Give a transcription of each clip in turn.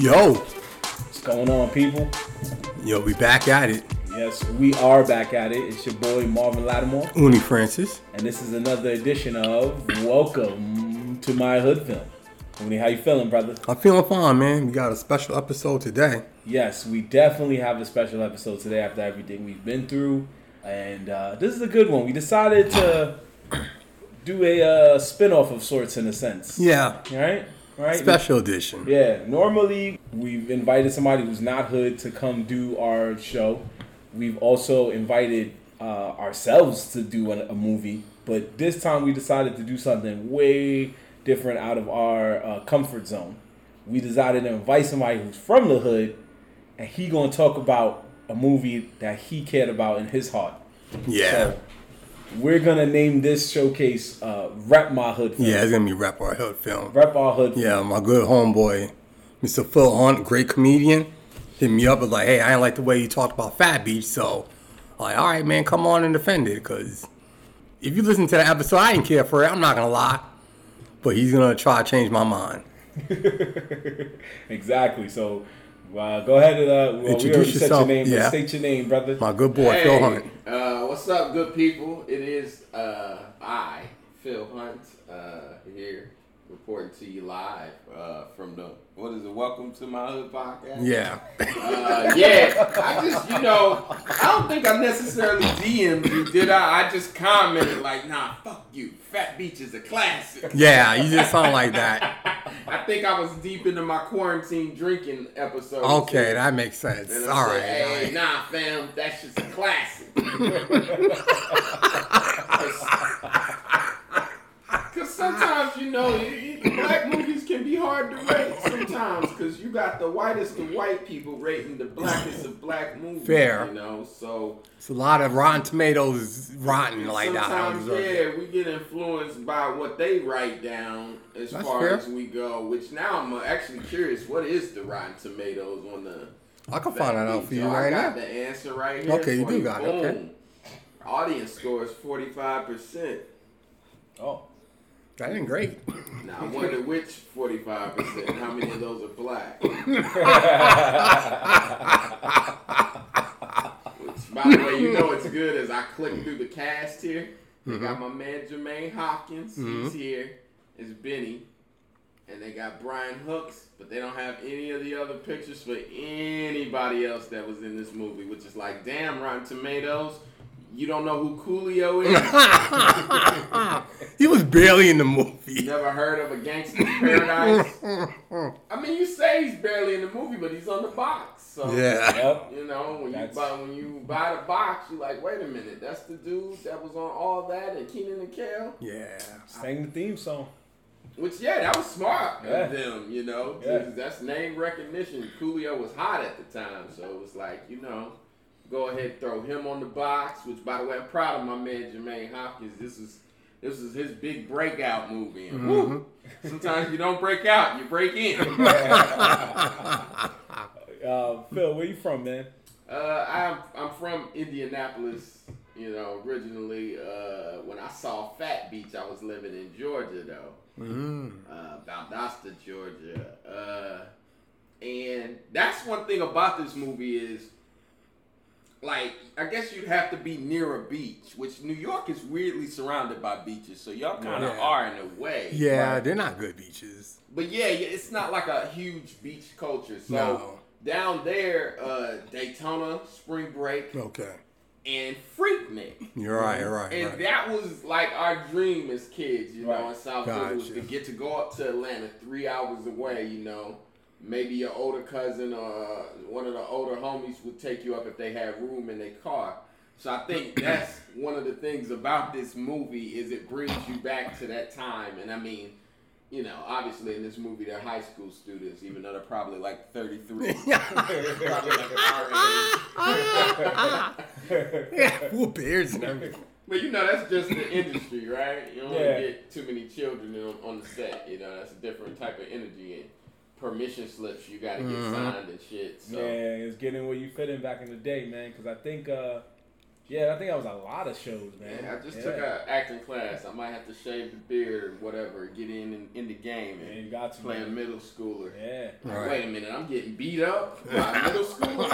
Yo, What's going on, people? yo, we back at it. Yes, we are back at it. It's your boy Marvin Lattimore, Uni Francis. and this is another edition of Welcome to My Hood Film. Uni, how you feeling, brother? I'm feeling fine, man. We got a special episode today. Yes, we definitely have a special episode today after everything we've been through, and uh, this is a good one. We decided to do a uh, spin-off of sorts, in a sense. Yeah, Right? Right? special edition. Yeah, normally we've invited somebody who's not hood to come do our show. We've also invited uh, ourselves to do a, a movie, but this time we decided to do something way different out of our uh, comfort zone. We decided to invite somebody who's from the hood, and he gonna talk about a movie that he cared about in his heart. Yeah, So we're gonna name this showcase uh, "Rep My Hood." Film. yeah, it's gonna be Rap Our Hood film. Rep Our Hood. Yeah, my good homeboy, Mr. Phil Hunt, great comedian, hit me up was like, hey, I didn't like the way you talked about Phat Beach, so like, all right, man, come on and defend it, because if you listen to the episode, I didn't care for it. I'm not gonna lie, but he's gonna try to change my mind. exactly. So, uh, go ahead and uh, well, we Introduce already said your yourself, name, yeah. but state your name, brother. My good boy, Phil Hunt. Uh, what's up, good people? It is uh, I, Phil Hunt, uh, here reporting to you live uh, from the what is it? Welcome to my hood podcast. Yeah, Uh, yeah, I just, you know, I don't think I necessarily DM'd you, did I? I just commented like, nah, fuck you. Phat Beach is a classic. yeah, you just sound like that. I think I was deep into my quarantine drinking episode. Okay, that makes sense. And I All said, right, hey, all right. nah, fam, that's just a classic. Because sometimes, you know, it- it- black movies can be hard to rate sometimes because you got the whitest of white people rating the blackest of black movies. Fair. You know, so It's a lot of Rotten Tomatoes rotten like that. I sometimes, yeah, we get influenced by what they write down as That's far fair. as we go, which now I'm uh, actually curious what is the Rotten Tomatoes on the. I can find that out for you So right I now. got the answer right here. Okay, you do got it, okay. Audience score is forty five percent. oh, That ain't great. Now I wonder which forty five percent. How many of those are black? Which, by the way, you know it's good as I click through the cast here. They got Mm-hmm. my man Jermaine Hopkins. He's here. It's Benny. And they got Brian Hooks, but they don't have any of the other pictures for anybody else that was in this movie, which is like, damn, Rotten Tomatoes. You don't know who Coolio is? he was barely in the movie. Never heard of a Gangsta's Paradise? I mean, you say he's barely in the movie, but he's on the box. So, Yeah. yep. you know, when you buy when you buy the box, you're like, wait a minute, that's the dude that was on all that and Kenan and Kel. Yeah. Sang the theme song. Which yeah, that was smart Yeah. of them. You know, Yeah. 'cause that's name recognition. Coolio was hot at the time, so it was like, you know. Go ahead, throw him on the box. Which, by the way, I'm proud of my man Jermaine Hopkins. This is this is his big breakout movie. And woo, sometimes you don't break out, you break in. Uh, Phil, where you from, man? Uh, I'm I'm from Indianapolis. You know, originally uh, when I saw Phat Beach, I was living in Georgia though, Mm. uh, Valdosta, Georgia. Uh, and that's one thing about this movie is, like, I guess you'd have to be near a beach, which New York is weirdly surrounded by beaches, so y'all kind of Yeah. are in a way. Yeah, Right. they're not good beaches. But yeah, it's not like a huge beach culture. So No. down there, uh, Daytona, Spring Break, Okay. and Freaknik. You're right, you're right. And right. that was like our dream as kids, you know, in South Florida, was to get to go up to Atlanta three hours away, you know. Maybe your older cousin or one of the older homies would take you up if they had room in their car. So I think that's one of the things about this movie is it brings you back to that time. And I mean, you know, obviously in this movie they're high school students, even though they're probably like 33. probably like our age. yeah, full beards and everything. But you know, that's just the industry, right? You don't Yeah. get too many children on, on the set. You know, that's a different type of energy and permission slips you gotta get Mhm. signed and shit. So Yeah, it's getting where you fit in back in the day, man. Because I think uh, Yeah, I think I was a lot of shows, man. Yeah, I just yeah. took an acting class. I might have to shave the beard or whatever, get in in, in the game Yeah, and you got to. play a man. middle schooler. Yeah. Like, Right. Wait a minute, I'm getting beat up by a middle schooler?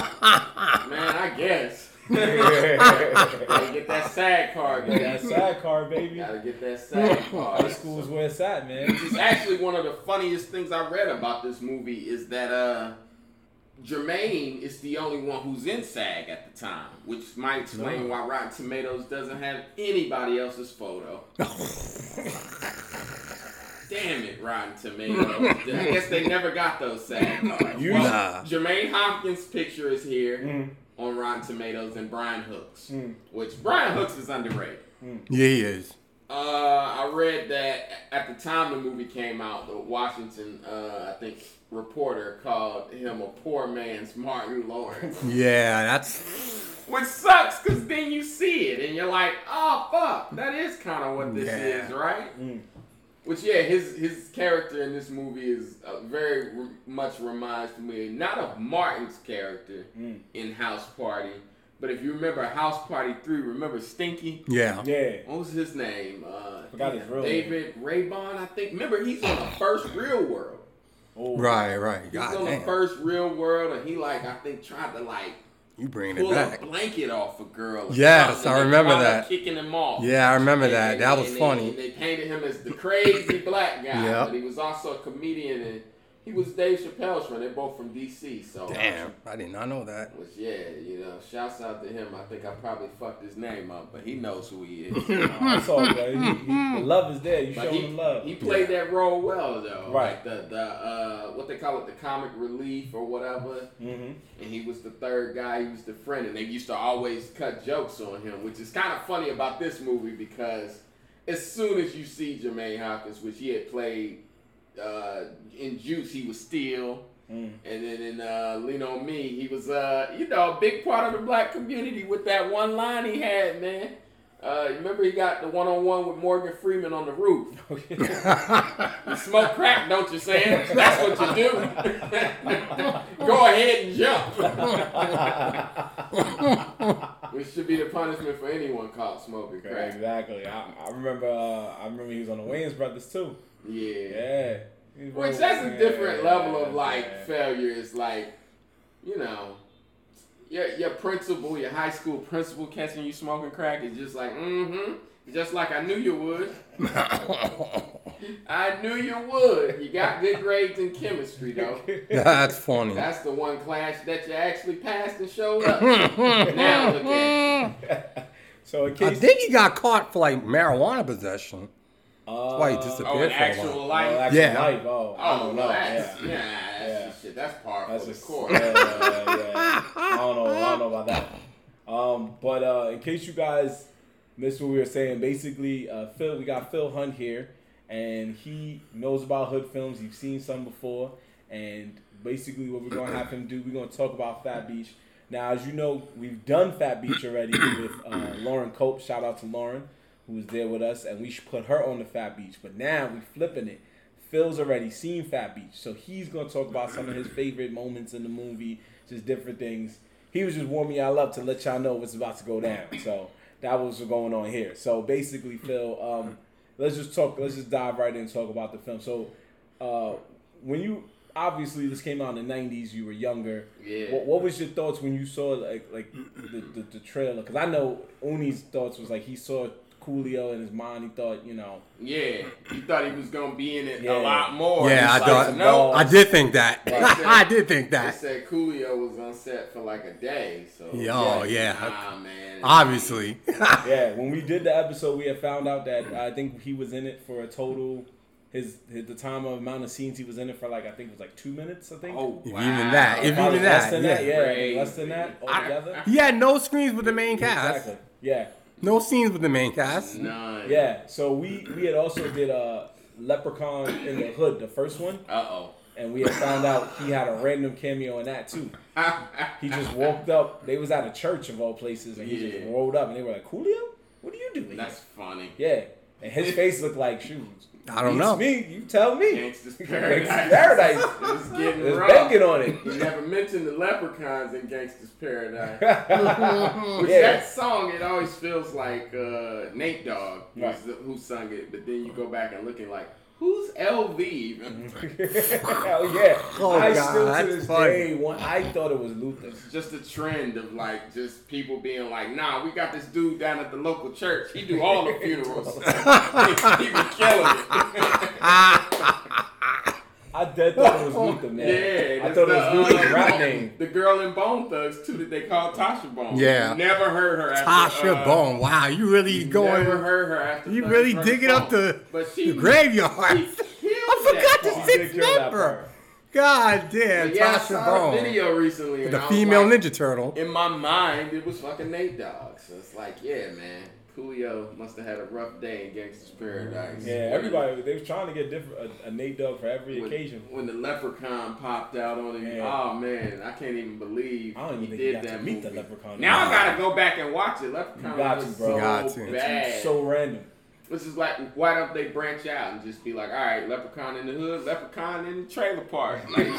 Man, I guess. Gotta get that SAG card, Get that sad card, baby. Gotta get that SAG card. High school is where it's at, man. It's actually one of the funniest things I read about this movie is that uh Jermaine is the only one who's in SAG at the time, which might explain why Rotten Tomatoes doesn't have anybody else's photo. Damn it, Rotten Tomatoes. I guess they never got those SAG cards. You- Well, Nah. Jermaine Hopkins' picture is here Mm. On Rotten Tomatoes and Brian Hooks, Mm. which Brian Hooks is underrated. Yeah, he is. Uh, I read that at the time the movie came out, the Washington, uh, I think, reporter called him a poor man's Martin Lawrence, Yeah, that's which sucks because then you see it and you're like, oh fuck, that is kind of what this Yeah. is, right? Mm. Which yeah, his his character in this movie is uh, very re- much reminds me not of Martin's character Mm. in House Party, but if you remember House Party three, remember Stinky? yeah. Yeah. What was his name? Uh, Forgot his real name. David Raybon, I think. Remember, he's on the first Real World. Oh. Right, right. He's God on the first Real World, and he like I think tried to like You bringing pull it a back. blanket off a girl. Yes, I remember that. Kicking him off. Yeah, I remember And- that. and- That was and they- funny. and they painted him as the crazy black guy, Yep. but he was also a comedian, and he was Dave Chappelle's friend. They're both from DC, so Damn, I did not know that. Which yeah, you know, shouts out to him. I think I probably fucked his name up, but he knows who he is. That's all, bro. He, he, the love is there. You But show him love. he played that role well though. Right. Like the the uh, what they call it, the comic relief or whatever. mm-hmm. And he was the third guy. He was the friend, and they used to always cut jokes on him, which is kind of funny about this movie because as soon as you see Jermaine Hopkins, which he had played uh, in Juice, he was Steel. Mm. And then in uh, Lean on Me, he was, uh, you know, a big part of the black community with that one line he had, man. Uh, remember he got the one on one with Morgan Freeman on the roof. You smoke crack, don't you, Sam? That's what you do. Go ahead and jump. Which should be the punishment for anyone caught smoking crack. exactly. I, I remember. Uh, I remember he was on the Wayans brothers too. Yeah. Yeah. Which real- that's a different yeah, level of like yeah. failure. It's like, you know, your your principal, your high school principal catching you smoking crack is just like, mm-hmm. Just like I knew you would. I knew you would. You got good grades in chemistry though. That's funny. That's the one class that you actually passed and showed up. now look at So in I case, think he got caught for like marijuana possession. Uh, why he disappeared Oh, in for a while. actual well, actual Yeah. life, oh, I Oh, don't no, know. that's, yeah. yeah, that's Yeah. just shit. That's par That's for the just course. yeah, yeah, yeah. I don't know. I don't know about that. Um, but uh, in case you guys missed what we were saying, basically, uh, Phil, we got Phil Hunt here, and he knows about hood films. You've seen some before, and basically, what we're gonna have him do, we're gonna talk about Phat Beach. Now, as you know, we've done Phat Beach already with uh, Lauren Cope. Shout out to Lauren, who was there with us, and we should put her on the Phat Beach. But now we're flipping it. Phil's already seen Phat Beach, so he's gonna talk about some of his favorite moments in the movie, just different things. He was just warming y'all up to let y'all know what's about to go down. So that was what's going on here. So basically, Phil, um, let's just talk. Let's just dive right in and talk about the film. So uh, when you obviously this came out in the '90s, you were younger. Yeah. What, what was your thoughts when you saw like like the the, the trailer? Because I know Uni's thoughts was like he saw Coolio in his mind. He thought you know. Yeah, he thought he was gonna be in it Yeah. a lot more. Yeah, I It's thought- like, no. I did think that. Right. I did think They that. said Coolio was on set for like a day, so Yeah, oh, yeah. Nah, man. Obviously. Yeah, when we did the episode, we had found out that I think he was in it for a total. His, his the time of amount of scenes he was in it for like I think it was like two minutes I think. Oh, If wow. even that, if Probably even less that, than yeah. that, yeah, Crazy. less than that altogether. He had no screens with the main cast. Exactly. Yeah, No scenes with the main cast. None. yeah. So we we had also did a Leprechaun in the Hood, the first one, Uh oh. and we had found out he had a random cameo in that too. He just walked up. They was at a church of all places, and he just rolled up, and they were like, "Coolio, what are you doing?" That's funny. Yeah, and his face looked like shoes. I don't Beats know. Me, you tell me. Gangsta's Gangsta's Paradise. Paradise. It's getting There's rough. bacon on it. You never mentioned the leprechauns in Gangsta's Paradise. yeah. Which that song, it always feels like uh, Nate Dogg Right. who sung it, but then you go back and look looking like, who's LV even? Hell yeah. Oh, I God, still to this funny. day, when I thought it was Luther. It's just a trend of like just people being like, nah, we got this dude down at the local church. He do all the funerals. he be killing it. I dead thought it was Luther, man. Yeah, I that's thought it was the, Luther's uh, rap name. The girl in Bone Thugs too that they called Tasha Bone. Yeah. never heard her. After, Tasha uh, Bone. Wow, you really going? Never heard her after. You Thugs really digging up the, But she, the graveyard. she I forgot the part. Sixth did kill that member. God damn, But yeah, I Tasha saw Bone. a video recently. and The I female like, Ninja Turtle. In my mind, it was fucking Nate Dogg. So it's like, yeah, man. Coolio must have had a rough day in Gangsta's Paradise. Yeah, everybody, they was trying to get different a, a Nate Dogg for every When, occasion. when the leprechaun popped out on him, Yeah. oh man, I can't even believe I don't even he did got that to meet the movie. leprechaun. Now I gotta go back and watch it. Leprechaun You got was to, bro. so Got to. bad. So random. This is like, why don't they branch out and just be like, all right, leprechaun in the hood, leprechaun in the trailer park. Like,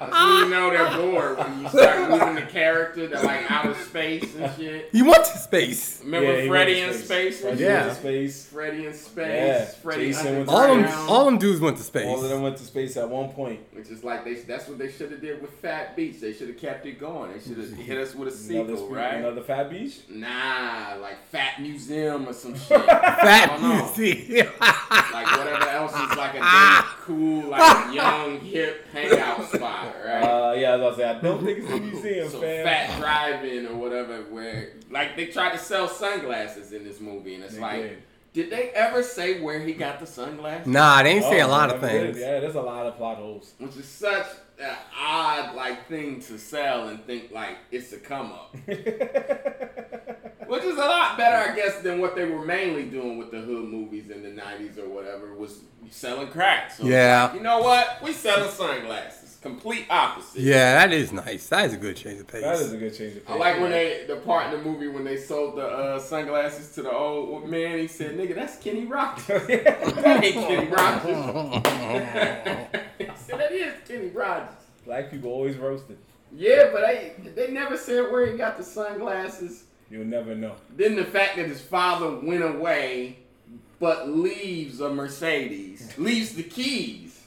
you know they're bored when you start moving the character to like outer space and shit. You went to space. Remember Yeah, he Freddy in to space? Freddy Yeah. went to space. Freddy in space. Yeah, Freddy Jason went to All them, all them dudes went to space. All of them went to space at one point. Which is like they that's what they should have did with Phat Beach. They should have kept it going. They should have hit us with a sequel, spe- right? another Phat Beach. Nah, like Fat Museum or some shit. Fat I don't know. museum. like whatever else is like a damn cool, like young, hip hangout spot, right? Uh, yeah, I was about to say, I don't think it's a museum, so fam. fat drive-in or whatever, where like they tried to sell sunglasses in this movie, and it's They like, did. did they ever say where he got the sunglasses? Nah, they ain't say a Oh, lot of never did. things. Yeah, there's a lot of plot holes. Which is such an odd like thing to sell and think like it's a come up. Which is a lot better, I guess, than what they were mainly doing with the hood movies in the '90s or whatever. Was selling crack. So Yeah. like, you know what? We selling sunglasses. Complete opposite. Yeah, that is nice. That is a good change of pace. That is a good change of pace. I like when they the part in the movie when they sold the uh, sunglasses to the old man. He said, "Nigga, that's Kenny Rogers." that ain't Kenny Rogers. he said, "That is Kenny Rogers." Black people always roasted. Yeah, but they they never said where he got the sunglasses. You'll never know. Then the fact that his father went away, but leaves a Mercedes, leaves the keys.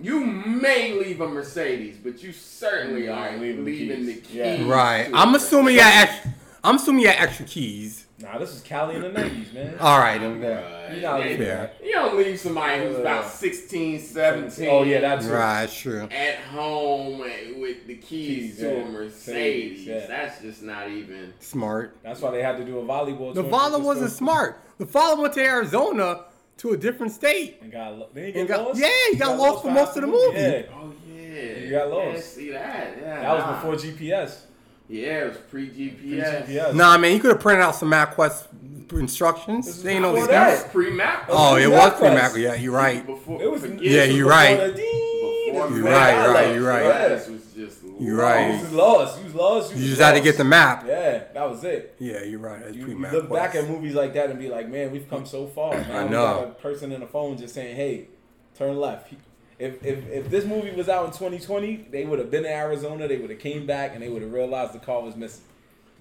You may leave a Mercedes, but you certainly You are ain't leaving the leaving the keys. keys. Yeah. Right. I'm assuming you had extra, I'm assuming you had extra keys. Nah, this is Cali in the 90s, man. All right, then. Mercedes. You know, Yeah. Fair. You don't leave somebody who's about uh, 16, 17 Oh, yeah, that's Right, true. at home with the keys, Keys, to a Mercedes. Yeah. That's just not even. Smart. That's why they had to do a volleyball. The tournament father just wasn't to- smart. The father went to Arizona to a different state. And got, lo- he And got- lost? yeah, he got lost for most of the movie. Yeah, Oh yeah. You got lost. Yeah, see that? Yeah. that was before GPS. Yeah, it was pre GPS. Pre-GPS. Nah, man, you could have printed out some MapQuest instructions. This is They ain't no before excuse. that. That was pre map. Oh, it was was MapQuest. pre Mac. Yeah, you're right. Before, It was forget Yeah, you're right. the ding, Before the You're right, dialect. right, you're right. GPS was just. You're right. You was lost. You was lost. You, You was just had to get the map. Yeah, that was it. Yeah, you're right. That's You, pre you look back at movies like that and be like, man, we've come so far. Now I know. got a person in the phone just saying, hey, turn left. If, if, if this movie was out in 2020, they would have been in Arizona. They would have came back and they would have realized the car was missing.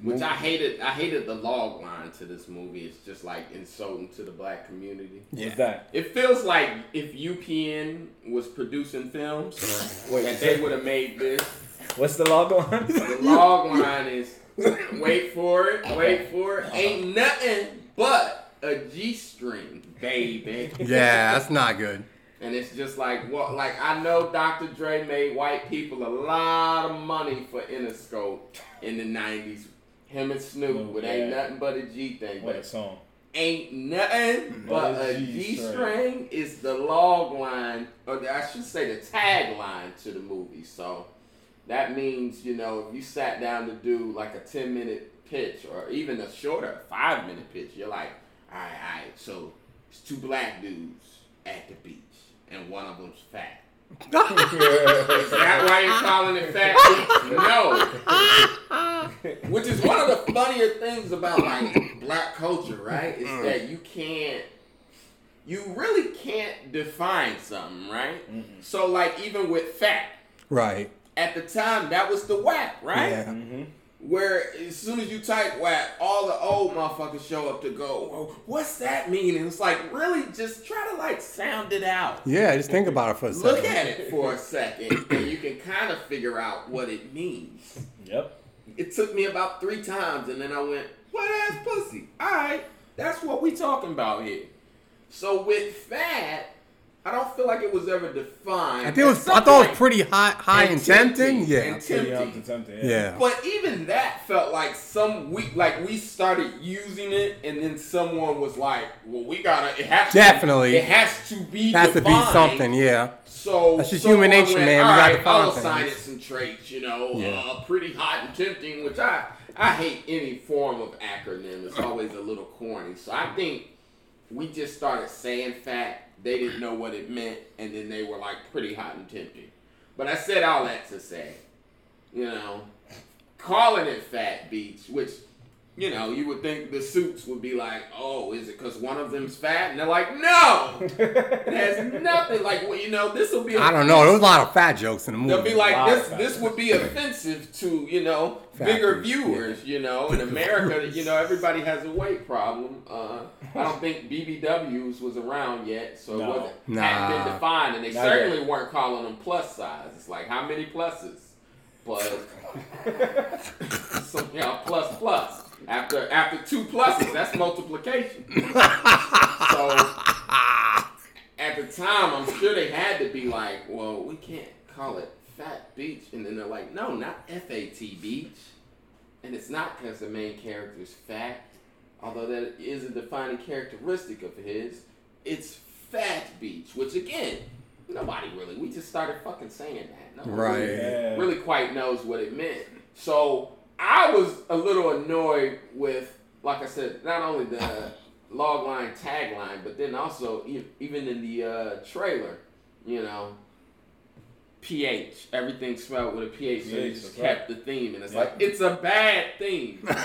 Which I hated. I hated the log line to this movie. It's just like insulting to the black community. What's Yeah. that? It feels like if UPN was producing films, Wait, that they would have made this. what's the log line? The log line is wait for it, wait for it. Ain't uh-huh. nothing but a G string, baby. Yeah, that's not good. And it's just like what like I know Dr. Dre made white people a lot of money for Interscope in the nineties. Him and Snoop Oh, with yeah. ain't nothing but a G thing. what a song. ain't nothing mm-hmm. but But a G string is the log line, or I should say the tagline to the movie. So that means, you know, if you sat down to do like a 10 minute pitch or even a shorter five minute pitch, you're like, all right, all right, so it's two black dudes at the beach and one of them's fat. Is that why you're calling it fat? No. Which is one of the funnier things about like black culture, right? Is mm. that you can't you really can't define something, right? Mm-hmm. So like even with fat, Right. at the time that was the whack, right? Yeah. Mm-hmm. Where as soon as you type whack, all the old motherfuckers show up to go, well, what's that mean? And it's like, really, just try to like sound it out. Yeah, just think about it for a second. Look at it for a second, and you can kind of figure out what it means. Yep. It took me about three times, and then I went, "What ass pussy?" All right, that's what we talking about here. So with fat, I don't feel like it was ever defined. I think it was. I thought it was pretty high, high and tempting. Yeah. And Pretty tempting. Humpty Dumpty, Yeah. But even that felt like some week, like we started using it, and then someone was like, "Well, we gotta. It has Definitely. To, it has to be. Has to be something. Yeah. So That's just human nature, went, man. We gotta right, I'll define assign it things." some traits. You know, Yeah. uh, pretty hot and tempting. Which I I hate any form of acronym. It's always a little corny. So I think we just started saying fat. They didn't know what it meant, and then they were like pretty hot and tempting. But I said all that to say, you know, calling it Phat Beach, which, you know, you would think the suits would be like, oh, is it because one of them's fat? And they're like, no, it has nothing. Like, well, you know, this will be. I don't know. There was a lot of fat jokes in the movie. They'll be like, this this would be offensive to, you know, Fat bigger beach, viewers, you know. In America, you know, everybody has a weight problem. Uh, I don't think BBWs was around yet, so No. it wasn't, Nah. hadn't been defined. And they Not certainly weren't calling them plus size. It's like, how many pluses? Plus, some, you know, plus plus. After after two pluses, that's multiplication. so at the time, I'm sure they had to be like, well, we can't call it Fat Beach. And then they're like, no, not F A T Beach. And it's not because the main character is fat, although that is a defining characteristic of his. It's Phat Beach, which again, nobody really, we just started fucking saying that. No one Right. really, really quite knows what it meant. So I was a little annoyed with, like I said, not only the logline tagline, but then also even in the uh, trailer, you know, pH, everything spelled with a pH, so they just that's kept the theme, and it's Yeah. like it's a bad theme. don't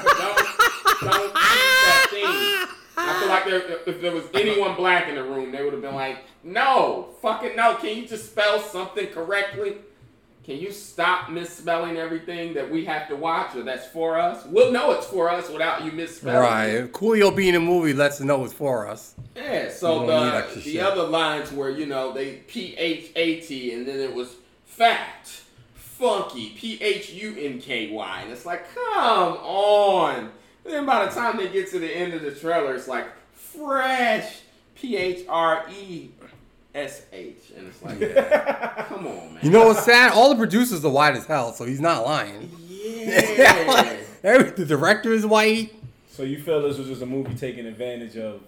don't use that theme. I feel like there, if there was anyone black in the room, they would have been like, "No, fucking no! Can you just spell something correctly? Can you stop misspelling everything that we have to watch or that's for us? We'll know it's for us without you misspelling. it. Right. Coolio being in a movie lets us know it's for us. Yeah, so the, the shit. other lines were, you know, they P H A T and then it was fat, funky, P H U N K Y. And it's like, come on. And then by the time they get to the end of the trailer, it's like fresh, P H R E S H. And it's like, yeah. come on, man. You know what's sad? All the producers are white as hell, so he's not lying. Yeah. Every, the director is white. So you feel this was just a movie taking advantage of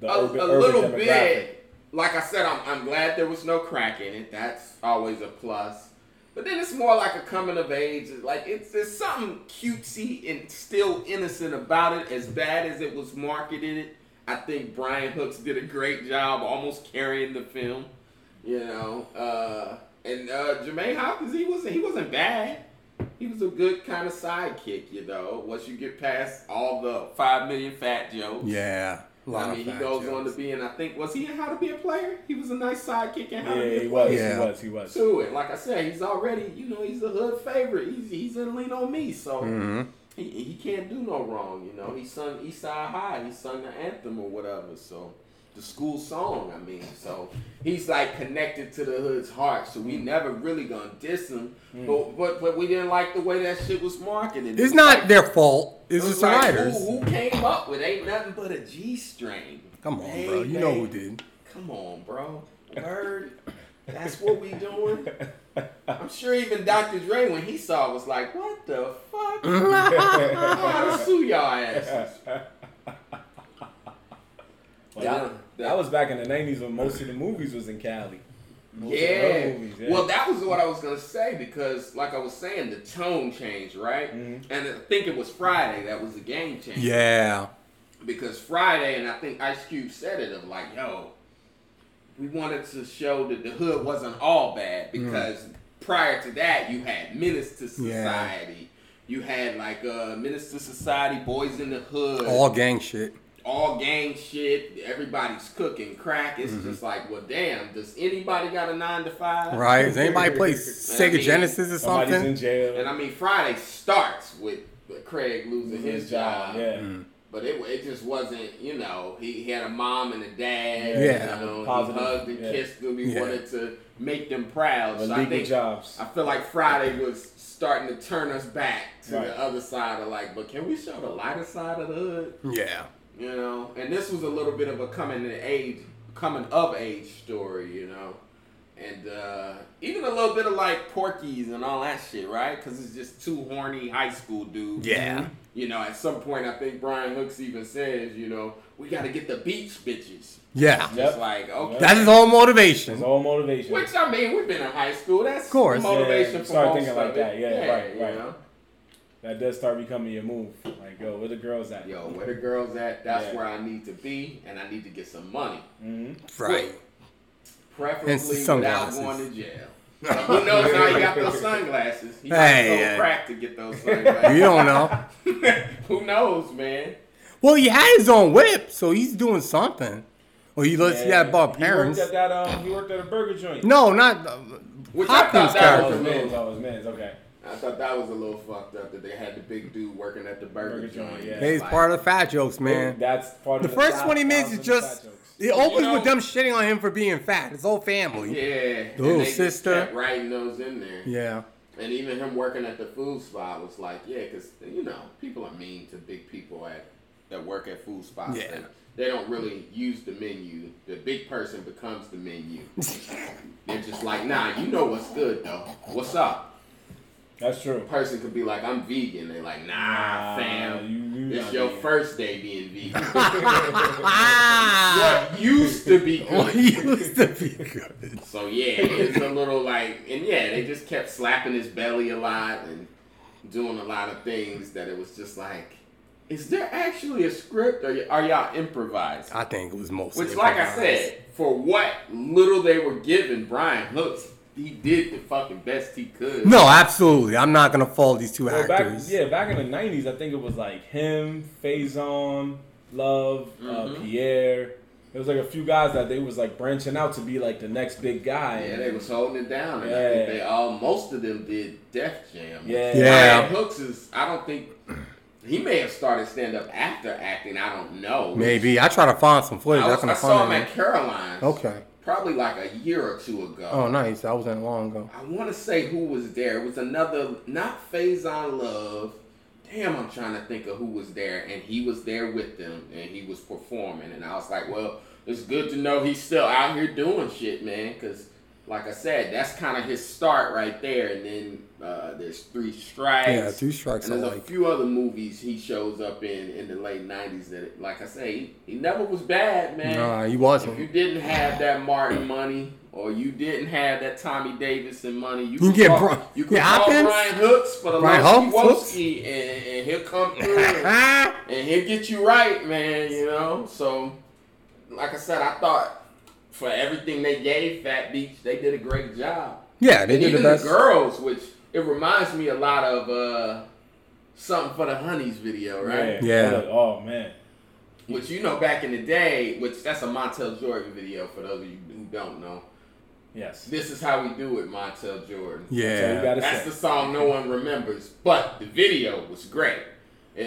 the a, urban, a urban little demographic? bit. Like I said, I'm, I'm glad there was no crack in it. That's always a plus. But then it's more like a coming of age. Like it's there's something cutesy and still innocent about it. As bad as it was marketed, I think Brian Hooks did a great job, almost carrying the film. You know, uh, and uh, Jermaine Hopkins, he wasn't he wasn't bad. He was a good kind of sidekick, you know. Once you get past all the five million fat jokes. Yeah. A lot I of mean, he goes jokes. on to be, and I think was he in How to Be a Player? He was a nice sidekick in How to Be a he Player. was. Yeah. He was. He was. To it, like I said, he's already, you know, he's a hood favorite. He's he's in Lean on Me, so Mhm. he, he can't do no wrong. You know, he sung East Side High, he sung the anthem or whatever. So the school song, I mean, so he's like connected to the hood's heart. So we hmm. never really gonna diss him, hmm. but but but we didn't like the way that shit was marketed. It's It not was their fault. It's the like, writers. Who, who came up with ain't nothing but a G string? Come on, Hey, bro. You know who did. Come on, bro. Word. That's what we doing. I'm sure even Dr. Dre, when he saw, it, was like, "What the fuck? I gotta sue y'all asses." Well, Yeah, that, that was back in the '90s when most of the movies was in Cali. Most Yeah. movies, yeah. Well, that was what I was gonna say because, like I was saying, the tone changed, right? Mhm. And I think it was Friday that was the game changer. Yeah. because Friday, and I think Ice Cube said it of like, yo, we wanted to show that the hood wasn't all bad because prior to that you had Menace to Yeah. Society. You had like uh Menace to Society, Boys in the Hood, All gang shit. All gang shit. Everybody's cooking crack. It's Mm-hmm. just like, well, damn. Does anybody got a nine to five? Right? Does anybody play Sega mean, Genesis or Somebody's in jail. And I mean, Friday starts with with Craig losing his, job. Yeah. Mm. But it, it just wasn't, you know, he, he had a mom and a dad. Yeah. You know, Positive, he hugged and yeah. kissed them. He Yeah. wanted to make them proud. But So I think jobs. I feel like Friday was starting to turn us back to Right. the other side of like, but can we show the lighter side of the hood? Yeah. You know, and this was a little bit of a coming of age, coming of age story. You know, and uh, even a little bit of like Porky's and all that shit, right? Because it's just two horny high school dudes. Yeah. You know, at some point, I think Brian Hooks even says, you know, we got to get the beach bitches. Yeah. Yep. It's like, okay. That's his whole It's motivation. all motivation. Which I mean, we've been in high school. That's Of course. motivation Yeah, for start most thinking like of that. it. Yeah, right, you right. know? That does start becoming your move. Like, yo, where the girls at? Yo, where the girls at? That's Yeah. where I need to be, and I need to get some money, hmm Right. preferably And without sunglasses. going to jail. But who knows how he got those sunglasses? He might Hey, have yeah. crack to get those sunglasses. You don't know. who knows, man? Well, he had his own whip, so he's doing something. Or he lets he had bought He parents. worked at that. Um, he worked at a burger joint. No, not uh, Which I Hopkins thought that was it a was character. men's. Oh, it was men's. Okay. I thought that was a little fucked up that they had the big dude working at the burger, Burger joint. joint, yeah. Hey, he's Like, part of the fat jokes, man. That's part The of first five 20 minutes is just fat it opens know- with them shitting on him for being fat. His whole family. Yeah, The little and they just sister. kept writing those in there. Yeah. And even him working at the food spot was like, yeah, because you know people are mean to big people at that work at food spots. Yeah. and they don't really use the menu. The big person becomes the menu. They're just like, nah, you know what's good though. What's up? That's true. A person could be like, I'm vegan. They're like, nah, fam. you- you It's your vegan. first day being vegan. What used to be what good. used to be good. So yeah, it's a little like, and yeah, they just kept slapping his belly a lot and doing a lot of things that it was just like, is there actually a script or are y'all improvised? I think it was mostly. Which, like I said, for what little they were given, Brian Hooks, he did the fucking best he could. No, absolutely. I'm not gonna fault these two Well, back, actors. yeah, back in the '90s, I think it was like him, Faizon, Love, uh, Mhm. Pierre. There was like a few guys that they was like branching out to be like the next big guy. Yeah, they was holding it down, and I Yeah. think they all most of them did Def Jam. Yeah. Yeah. Brian Hooks is. I don't think he may have started stand up after acting. I don't know. Maybe I try to find some footage. I, I, was, can I saw him find at it. Caroline's. Okay. Probably like a year or two ago. Oh, nice. That wasn't long ago. I want to say who was there. It was another, not Faizon Love. Damn, I'm trying to think of who was there, and he was there with them, and he was performing, and I was like, well, it's good to know he's still out here doing shit, man, because, like I said, that's kind of his start right there, and then uh, there's Three Strikes. Yeah, two strikes And there's a alike. few other movies he shows up in in the late '90s that, like I say, he, he never was bad, man. Nah, he If you didn't have that Martin money, or you didn't have that Tommy Davidson money, you, You could get call, Bri- you could yeah, call Brian Hooks for the Brian Hooks? and, and he'll come through and, and he'll get you right, man. You know. So, like I said, I thought for everything they gave Phat Beach, they did a great job. Yeah, they and did the even best. the girls, which it reminds me a lot of uh, something for the Honeys video, right? Yeah. Oh man. Which you know back in the day, which that's a Montel Jordan video for those of you who don't know. Yes. This is how we do it, Montel Jordan. Yeah. gotta That's say. the song no one remembers, but the video was great. Uh,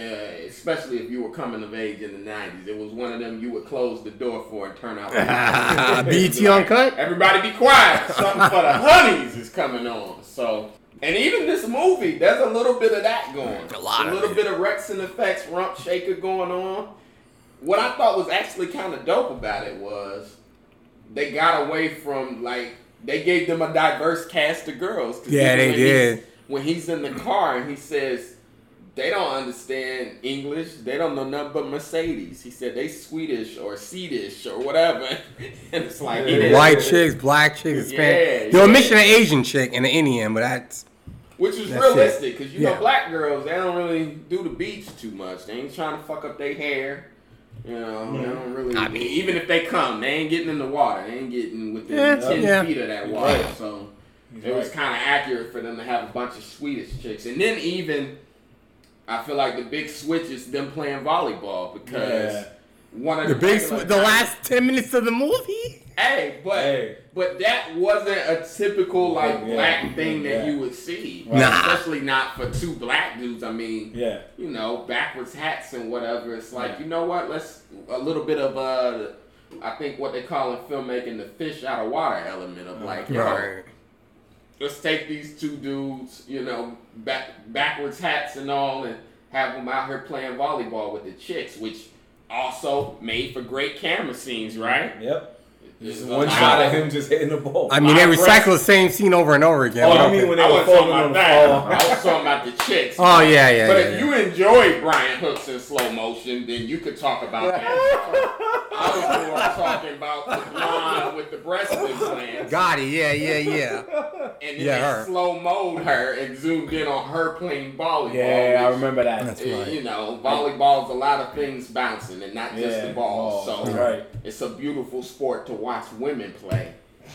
especially if you were coming of age in the 90s. It was one of them you would close the door for and turn out BET Uncut? Everybody be quiet. Something for the honeys is coming on. So, and even this movie, there's a little bit of that going. A lot A little it. bit of Wreckx-n-Effect rump shaker going on. What I thought was actually kind of dope about it was they got away from like they gave them a diverse cast of girls. Yeah, they when did. When he's in the car and he says they don't understand English, they don't know nothing but Mercedes. He said they Swedish or Swedish or whatever, and it's like yeah. White chicks, black chicks, Hispanic. Yeah, They were yeah. missing an Asian chick and an Indian, but that's Which is That's realistic, because you Yeah. know black girls they don't really do the beach too much. They ain't trying to fuck up their hair. You know, they don't really. I mean- even if they come, they ain't getting in the water. They ain't getting within Yeah, ten yeah. feet of that water. Right. So He's it was kind of accurate for them to have a bunch of Swedish chicks, and then even I feel like the big switch is them playing volleyball because Yeah. one of The the big, sw- the last ten minutes of the movie. Hey, but Hey. but that wasn't a typical like Yeah. black thing that you would see, Nah. especially not for two black dudes. I mean, Yeah. you know, backwards hats and whatever. It's like you know what? Let's a little bit of uh, I think what they call in filmmaking the fish out of water element of like, yo, Right. Let's take these two dudes, you know, back backwards hats and all, and have them out here playing volleyball with the chicks, which also made for great camera scenes, right? Yep. There's Just a one shot of- of him just hitting the ball. I mean, they recycle the same scene over and over again. Oh, but I mean when they I were talking falling on about the that. I was talking about the chicks. Oh yeah, yeah. But yeah, if yeah. you enjoy Brian Hooks in slow motion, then you could talk about that. I was more talking about the blonde with the breast implants. Got it. Yeah, yeah, yeah. And then Yeah, they slow mode her and zoomed in on her playing volleyball. Yeah, I remember that. That's uh, right. You know, volleyball's a lot of things bouncing and not just Yeah, the ball. balls, So right. it's a beautiful sport to watch women play,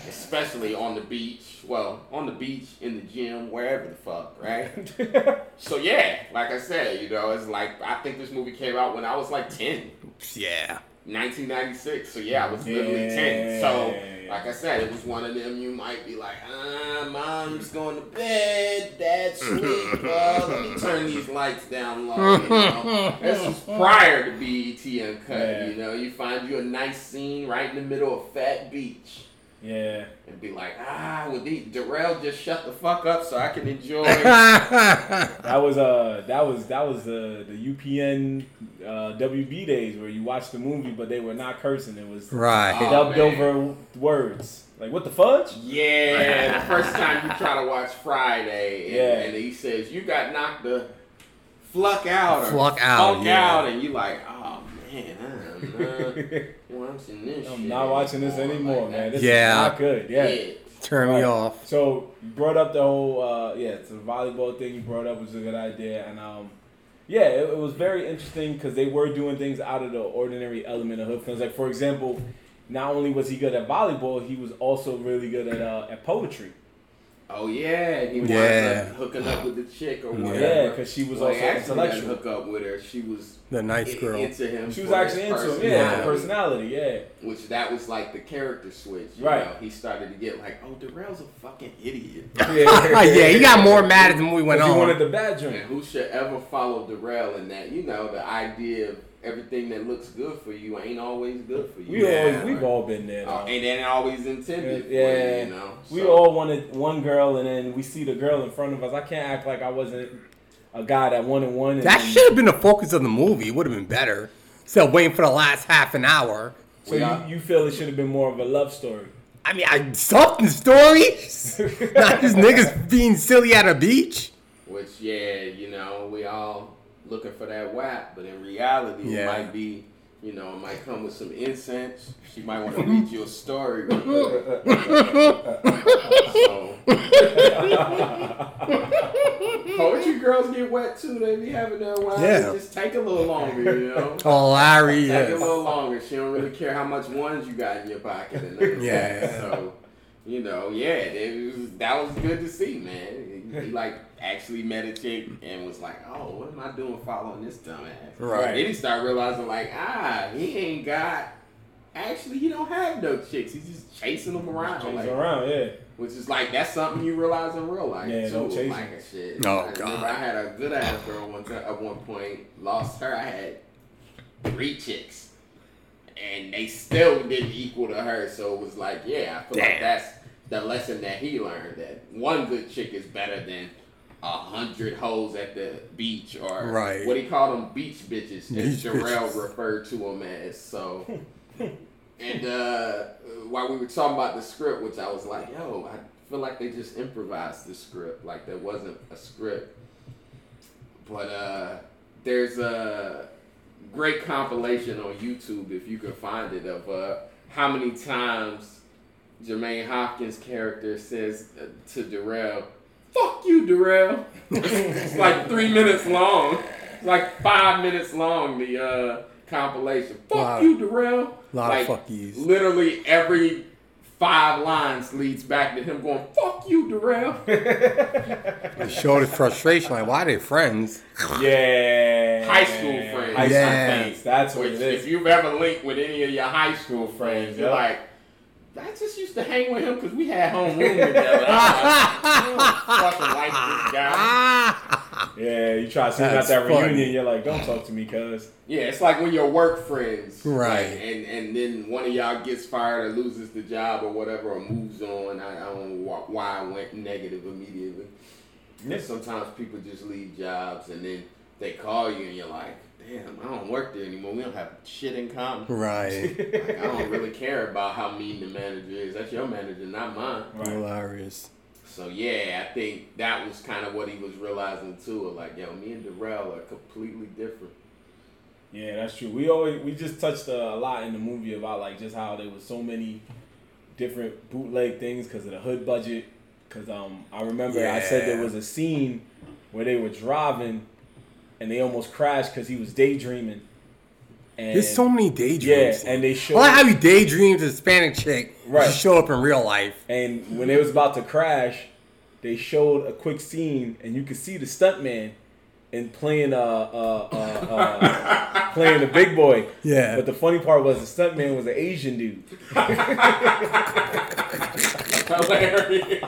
especially on the beach. Well, on the beach, in the gym, wherever the fuck, right? So yeah, like I said, you know, it's like I think this movie came out when I was like 10, Yeah. 1996. So yeah, I was literally 10. So like I said, it was one of them you might be like, ah, mom's going to bed, dad's sleep. Uh, let me turn these lights down low. You know? this was prior to BET Uncut. Yeah. You know, you find you a nice scene right in the middle of Phat Beach. Yeah. And be like, ah, would the Darrell just shut the fuck up so I can enjoy That was uh that was that was the the UPN uh, WB days where you watched the movie but they were not cursing. It was right. Oh, dubbed man. over words. Like what the fudge? Yeah, the first time you try to watch Friday, and, Yeah. and he says you got knocked the fluck out, or Fluck out, funk yeah. out, and you like, oh man, I'm not watching this. I'm shit not watching this anymore, Like, man. This Yeah. is not good. Yeah. yeah. Turn me Right. off. So you brought up the whole uh yeah, it's the volleyball thing you brought up was a good idea and um yeah, it, it was very interesting because they were doing things out of the ordinary element of hood films. Like for example, not only was he good at volleyball, he was also really good at uh, at poetry. Oh yeah, he winds Yeah. up hooking up with the chick or whatever. Yeah, because she was well, also he actually didn't intellectual. hook up with her. She was The nice i- girl. into him. She was actually into him, yeah, personality, the personality, yeah. Which that was like the character switch. You Right. Know? He started to get like, oh, Darrell's a fucking idiot. yeah, yeah. he got more mad as the movie went Because he wanted the bad And drink. who should ever follow Darrell in that? You know, the idea of everything that looks good for you ain't always good for you. We Yeah. always we've all been there. Uh, though. and then always intended for Yeah. you, you know. We all wanted one girl, and then we see the girl in front of us. I can't act like I wasn't a guy that wanted one. That should have been the focus of the movie. It would have been better. Instead of waiting for the last half an hour. So you, you feel it should have been more of a love story? I mean, I something story. Not just niggas being silly at a beach. Which, yeah, you know, we all looking for that whack, but in reality, Yeah. it might be, you know, it might come with some incense. She might want to read you a story. real quick. so, poetry girls get wet too. They be having their whap. Yeah. Just take a little longer, you know. Oh, Larry. Take a little longer. She don't really care how much ones you got in your pocket. And. Yeah. So, you know, yeah, it was, that was good to see, man. He, he, like actually meditate and was like, oh, what am I doing following this dumbass? Right. Then he started realizing like, ah, he ain't got. Actually, he don't have no chicks. He's just chasing them around. Chase like, around, yeah. which is like that's something you realize in real life Yeah, too. no chasing. like a shit. Oh, I God. I had a good ass girl one time at one point. Lost her. I had three chicks, and they still didn't equal to her. So it was like, yeah, I feel like that's the lesson that he learned. That one good chick is better than a hundred hoes at the beach, or Right. what he called them, beach bitches, as Beach Jarrell bitches. referred to them as. So. And uh, while we were talking about the script, which I was like, yo, I feel like they just improvised the script. Like there wasn't a script. But uh, there's a great compilation on YouTube, if you can find it, of uh, how many times Jermaine Hopkins' character says uh, to Darrell, fuck you, Darrell. it's like three minutes long. It's like five minutes long, the uh, compilation. Fuck Lot- you, Darrell. lot of like, fuck yous. Literally every five lines leads back to him going, "Fuck you, Darrell." It showed his frustration. Like, why are they friends? Yeah. High school friends. High school Yeah. friends. That's what Which, it is. if you've ever linked with any of your high school friends, you're like, I just used to hang with him because we had homeroom together. I'm I fucking like this guy. Yeah, you try to see him at that funny. reunion, you're like, don't talk to me, cuz. Yeah, it's like when your work friends, Right. like, and and then one of y'all gets fired or loses the job or whatever or moves on. I, I don't know why I went negative immediately. Yeah. Sometimes people just leave jobs and then they call you and you're like, damn, I don't work there anymore. We don't have shit in common. Right. Like, I don't really care about how mean the manager is. That's your manager, not mine. Right. Hilarious. So yeah, I think that was kind of what he was realizing too. Like, yo, me and Darrell are completely different. Yeah, that's true. We always we just touched uh, a lot in the movie about like just how there was so many different bootleg things because of the hood budget. Because um, I remember I said there was a scene where they were driving and they almost crashed because he was daydreaming. And There's so many daydreams. yeah, daydreams. and they I showed like how you daydreamed a Hispanic chick Right. show up in real life. And when it was about to crash, they showed a quick scene, and you could see the stuntman and playing uh uh uh, uh playing the big boy. Yeah. But the funny part was the stuntman was an Asian dude. Hilarious.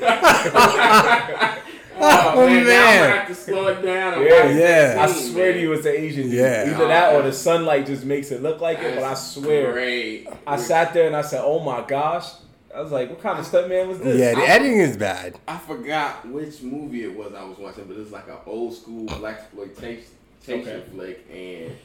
oh, Oh, man, oh, Now I'm gonna have to slow it down. and Yeah, yeah. that I scene, swear to you, it's an Asian dude. Yeah. Either that or the sunlight just makes it look like it. But I swear, Great. I sat there and I said, "Oh my gosh!" I was like, "What kind of stuntman was this?" Yeah, the editing is bad. I forgot which movie it was I was watching, but it's like an old school black exploitation Okay. flick, and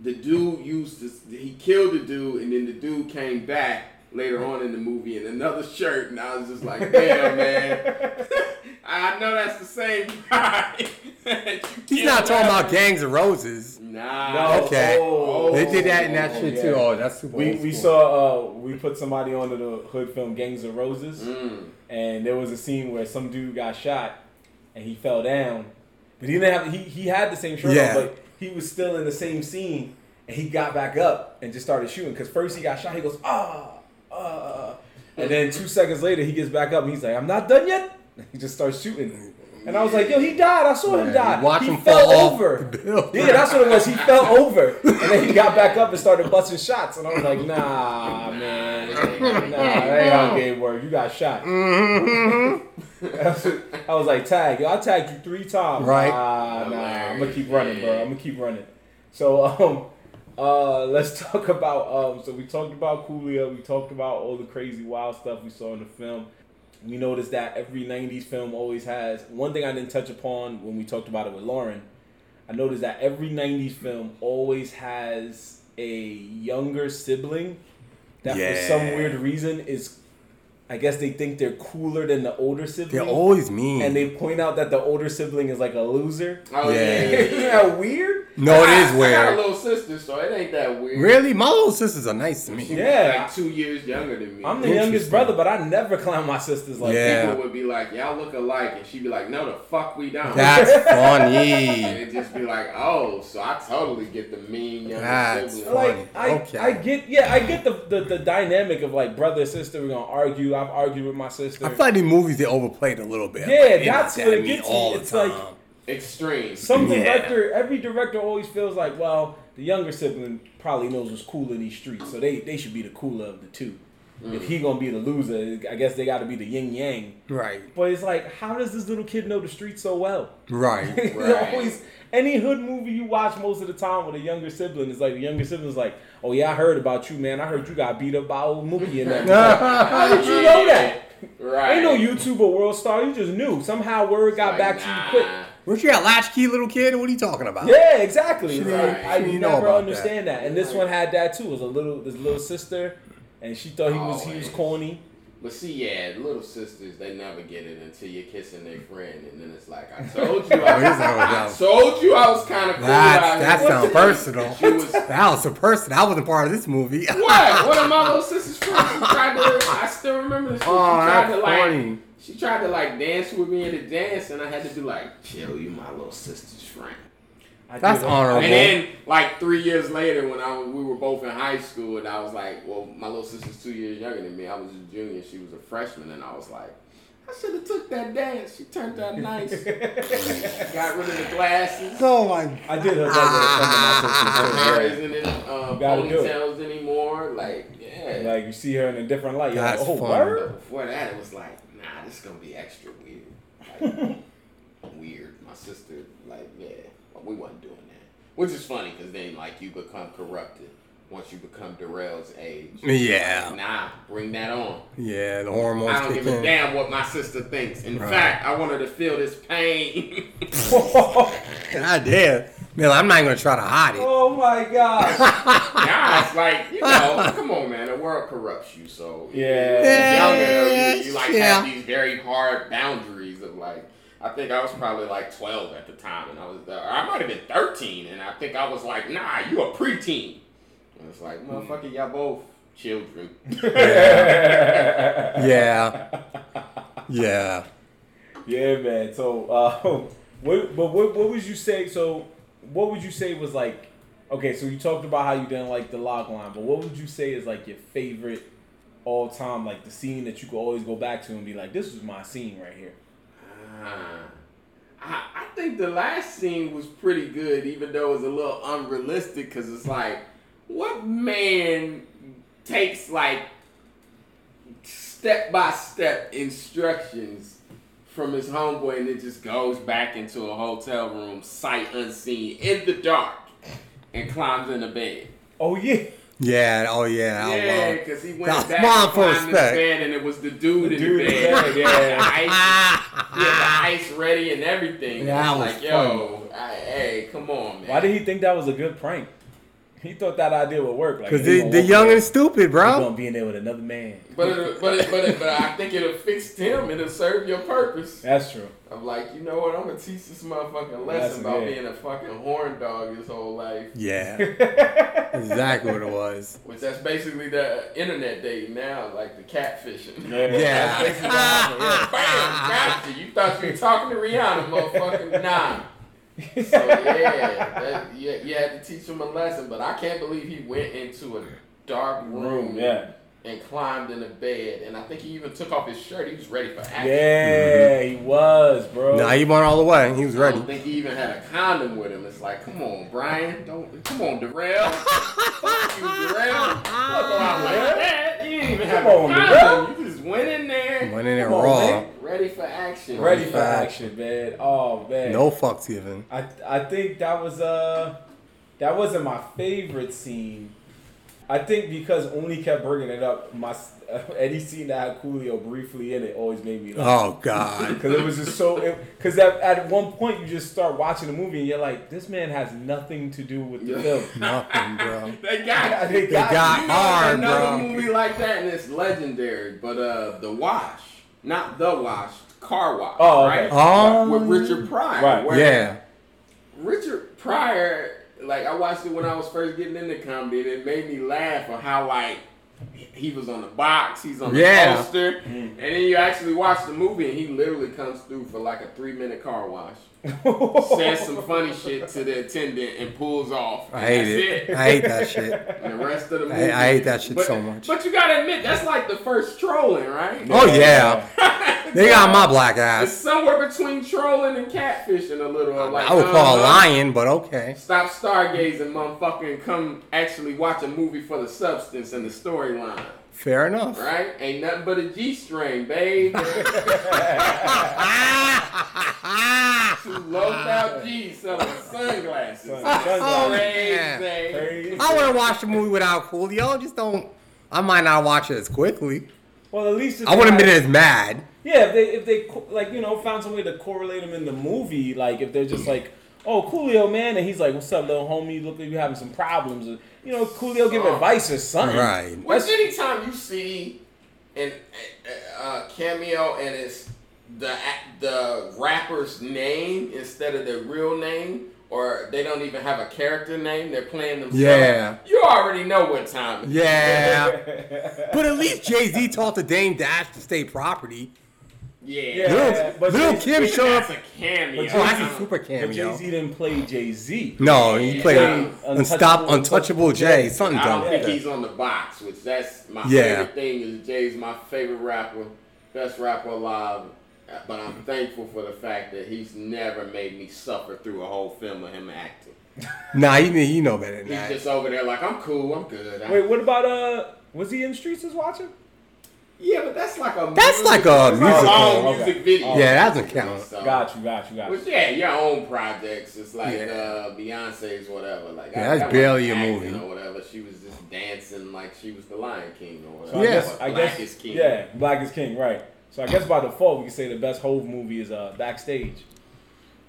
the dude used to he killed the dude, and then the dude came back later on in the movie in another shirt, and I was just like, damn man, I know that's the same guy. you He's not talking last- about Gangs of Roses. Nah. No, Okay. oh, They did that in that oh, shit yeah. too. Oh, that's super We we saw uh we put somebody onto the hood film Gangs of Roses. Mm. and there was a scene where some dude got shot and he fell down, but he didn't have he he had the same shirt Yeah. on, but he was still in the same scene, and he got back up and just started shooting because first he got shot, he goes ah ah, and then two seconds later he gets back up and he's like I'm not done yet, he just starts shooting. And I was like, yo, he died. I saw him die. watch he him fell fall off over. the. Yeah, that's what it was. He fell over, and then he got back up and started busting shots. And I was like, nah, man, nah, that ain't how game work. You got shot. I was like, tag, yo, I tagged you three times. Right. Nah, nah, I'm gonna keep running, bro. I'm gonna keep running. So, um, uh, let's talk about. Um, so we talked about Coolio. We talked about all the crazy, wild stuff we saw in the film. We noticed that every '90s film always has one thing I didn't touch upon when we talked about it with Lauren. I noticed that every '90s film always has a younger sibling that for some weird reason is. I guess they think they're cooler than the older sibling. They're always mean. and they point out that the older sibling is like a loser. Oh yeah. Yeah. yeah, yeah, Isn't that weird? No, it is weird. I got a little sister, so it ain't that weird. Really, my little sisters are nice to She me. Yeah. like two years younger than me. I'm the youngest brother, but I never clown my sisters like Yeah. People would be like, "Y'all look alike," and she'd be like, "No, the fuck we don't." That's funny. and funny. it just be like, "Oh, so I totally get the mean younger That's sibling." like. I, Okay. I get yeah I get the, the the dynamic of like brother sister we're gonna argue I've argued with my sister I feel like the movies they overplayed a little bit. Yeah, Like, that's what it gets me. all the It's like- time. Extreme. some Yeah. director every director always feels like well the younger sibling probably knows what's cool in these streets so they they should be the cooler of the two if mm. he gonna be the loser I guess they got to be the yin yang right, but it's like how does this little kid know the streets so well right. Right. always any hood movie you watch most of the time with a younger sibling is like the younger sibling's like, oh yeah, I heard about you, man. I heard you got beat up by old Mookie and that. How did you know that? Right. Ain't no YouTube or World Star. You just knew. Somehow word got Like, back to you quick. Weren't you a latchkey little kid? What are you talking about? Yeah, exactly. She Like, didn't- I she didn't know never about understand that. And this one had that too. It was a little this little sister, and she thought he was he was corny. But see, yeah, little sisters, they never get it until you're kissing their friend, and then it's like, I told you, I, Oh, here's how it I told you I was kind of cool. That that sounds personal. She was That was a person. I wasn't part of this movie. what? One of my little sister's friends tried to. I still remember this. Oh, she that's to like. funny. She tried to like dance with me in the dance, and I had to be like, "Chill, you my little sister's friend." I That's did. honorable. And then, like three years later, when I was, we were both in high school, and I was like, well, my little sister's two years younger than me. I was a junior, she was a freshman, and I was like, I should have took that dance. She turned out nice. Got rid of the glasses. Oh my. I did her up with some of Hair isn't in uh, Gotta do it. ponytails anymore. Like, yeah. Like you see her in a different light. You're That's like, oh, fun. word? Before that, it was like, nah, this is gonna be extra weird. Like, weird. My sister, like, yeah, we wasn't doing that. Which is funny because then, like, you become corrupted once you become Darrell's age. Yeah. Like, nah, bring that on. Yeah, the hormones I don't give a damn what my sister thinks. In Right. fact, I want her to feel this pain. God damn. Man, I'm not gonna try to hide it. oh my gosh. nah, like, you know, come on, man. The world corrupts you, so Yeah. Yeah, younger, you, you like yeah. have these very hard boundaries of like. I think I was probably like 12 at the time, and I was there. I might have been 13, and I think I was like, "Nah, you a preteen." And it's like, motherfucker, y'all both children. Yeah. Yeah. Yeah, man. So, uh, what, but what, what would you say? So, what would you say was like? Okay, so you talked about how you didn't like the log line, but what would you say is like your favorite all time, like the scene that you could always go back to and be like, "This was my scene right here." Ah. I, I think the last scene was pretty good, even though it was a little unrealistic. Because it's like, what man takes like step by step instructions from his homeboy and then just goes back into a hotel room, sight unseen, in the dark, and climbs in the bed? Oh yeah, Yeah. Oh yeah. I Yeah, because he went That's back mine and climbed in the bed, and it was the dude, The in dude the in bed. the bed, yeah. The ice, he had the ice ready and everything. That It's was like, yo, I, hey, come on, man. why did he think that was a good prank? He thought that idea would work. Like, Cause he they, they're young and stupid, there, he bro. gonna be in there with another man. But it, but it, but it, but I think it'll fix him. It'll serve your purpose. That's true. I'm like, you know what? I'm gonna teach this motherfucking That's lesson about good. being a fucking horn dog his whole life. Yeah. exactly what it was. Which that's basically the internet dating now, like the catfishing. Yeah. That's basically what yeah. Bam, got you. You thought you were talking to Rihanna, motherfucker. Nah. So yeah, that, you, you had to teach him a lesson, but I can't believe he went into a dark room, Room, yeah. and climbed in a bed, and I think he even took off his shirt. He was ready for action. Yeah, he was, bro. Nah, he went all the way. He was ready. I don't think he even had a condom with him. It's like, come on, Brian, don't come on, Darrell. Fuck you, Darrell. Don't go out like that. You didn't even have on, a condom. You just went in there, Went in there Come on, raw. Man. ready for action. Ready for action, man. Oh man. No fucks given. I I think that was uh that wasn't my favorite scene. I think because only kept bringing it up, my any scene that had Coolio briefly in it always made me laugh. Oh God. Because it was just so. Because at, at one point you just start watching the movie and you're like, this man has nothing to do with the Yeah. film. Nothing, bro. They got They you. got, got You know, hard, another movie like that, and it's legendary. But uh, The Wash, not The Wash, Car Wash, Oh, okay. right? Oh. With Richard Pryor. Right. where Yeah. Richard Pryor, like I watched it when I was first getting into comedy, and it made me laugh on how like he was on the box, he's on the Yeah. poster, mm. and then you actually watch the movie, and he literally comes through for like a three minute car wash, says some funny shit to the attendant, and pulls off. I hate that's it. I hate that shit. And the rest of the I- movie, I hate that shit but, so much. But you gotta admit, that's like the first trolling, right? Oh yeah. They got my black ass. It's somewhere between trolling and catfishing a little. Like, I would call a lion, but okay. Stop stargazing, motherfucker, and come actually watch a movie for the substance and the storyline. Fair enough. Right? Ain't nothing but a G string, babe. Two low out G's selling sunglasses. Selling sunglasses. Crazy. Crazy. I want to watch the movie without Coolio. Just don't. I might not watch it as quickly. Well, at least I wouldn't have been as mad. Yeah, if they if they like you know found some way to correlate him in the movie, like if they're just like, oh Coolio man, and he's like, what's up, little homie? Look like you having some problems. Or, you know, Coolio give Oh. advice or something. Right. Which anytime you see an uh, cameo and it's the the rapper's name instead of their real name, or they don't even have a character name, they're playing themselves. Yeah. You already know what time. it is. Yeah. But at least Jay Z taught the Dame Dash to State Property. Yeah, Yeah, Little, but Little Jay-Z- Kim showed up. that's a cameo. But Oh, that's a Jay-Z- super But cameo. Jay Z didn't play Jay Z. No, he Yeah. played Untouchable- Unstop Untouchable Jay. Something I don't like think that. he's on the box, which that's my Yeah. favorite thing. Is Jay's my favorite rapper, best rapper alive. But I'm thankful for the fact that he's never made me suffer through a whole film of him acting. Nah, he, he know better than He's that. just over there like I'm cool, I'm good. I- Wait, what about uh? Was he in Streets is watching? Yeah, but that's like a That's like a musical. long Okay. music video. Yeah, that doesn't count. So- Got you, got you, got you. Which yeah, your own projects. It's like Yeah. uh, Beyonce's whatever. Like Yeah, I- that's that barely a movie. Or whatever. She was just dancing like she was the Lion King or So whatever. I Yeah. guess, Or I guess, is King. yeah, Black is King, right? So I guess by default we can say the best Hove movie is uh Backstage.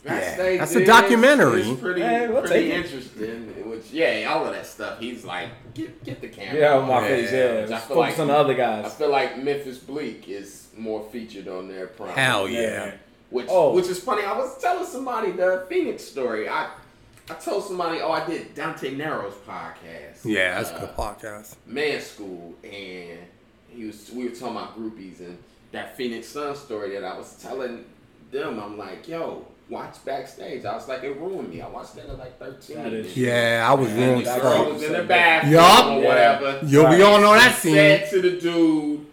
Backstage that's a documentary. is pretty, Hey, pretty interesting. Which yeah, all of that stuff. He's like, get get the camera. Yeah, on my face, yeah. Which I focus like- on the other guys. I feel like Memphis Bleek is more featured on their prime. Hell yeah. Which Oh. which is funny. I was telling somebody the Phoenix story. I I told somebody, oh, I did Dante Nero's podcast. Yeah, that's a Uh, good podcast. Man School, and he was we were talking about groupies and that Phoenix Sun story that I was telling them. I'm like, yo, watch backstage. I was like, it ruined me. I watched that at like 13. Yeah, I was And wrong. the that girl girl was in the said- bathroom Yup. or Yeah. whatever. Yo, we all know that scene. Said to the dude,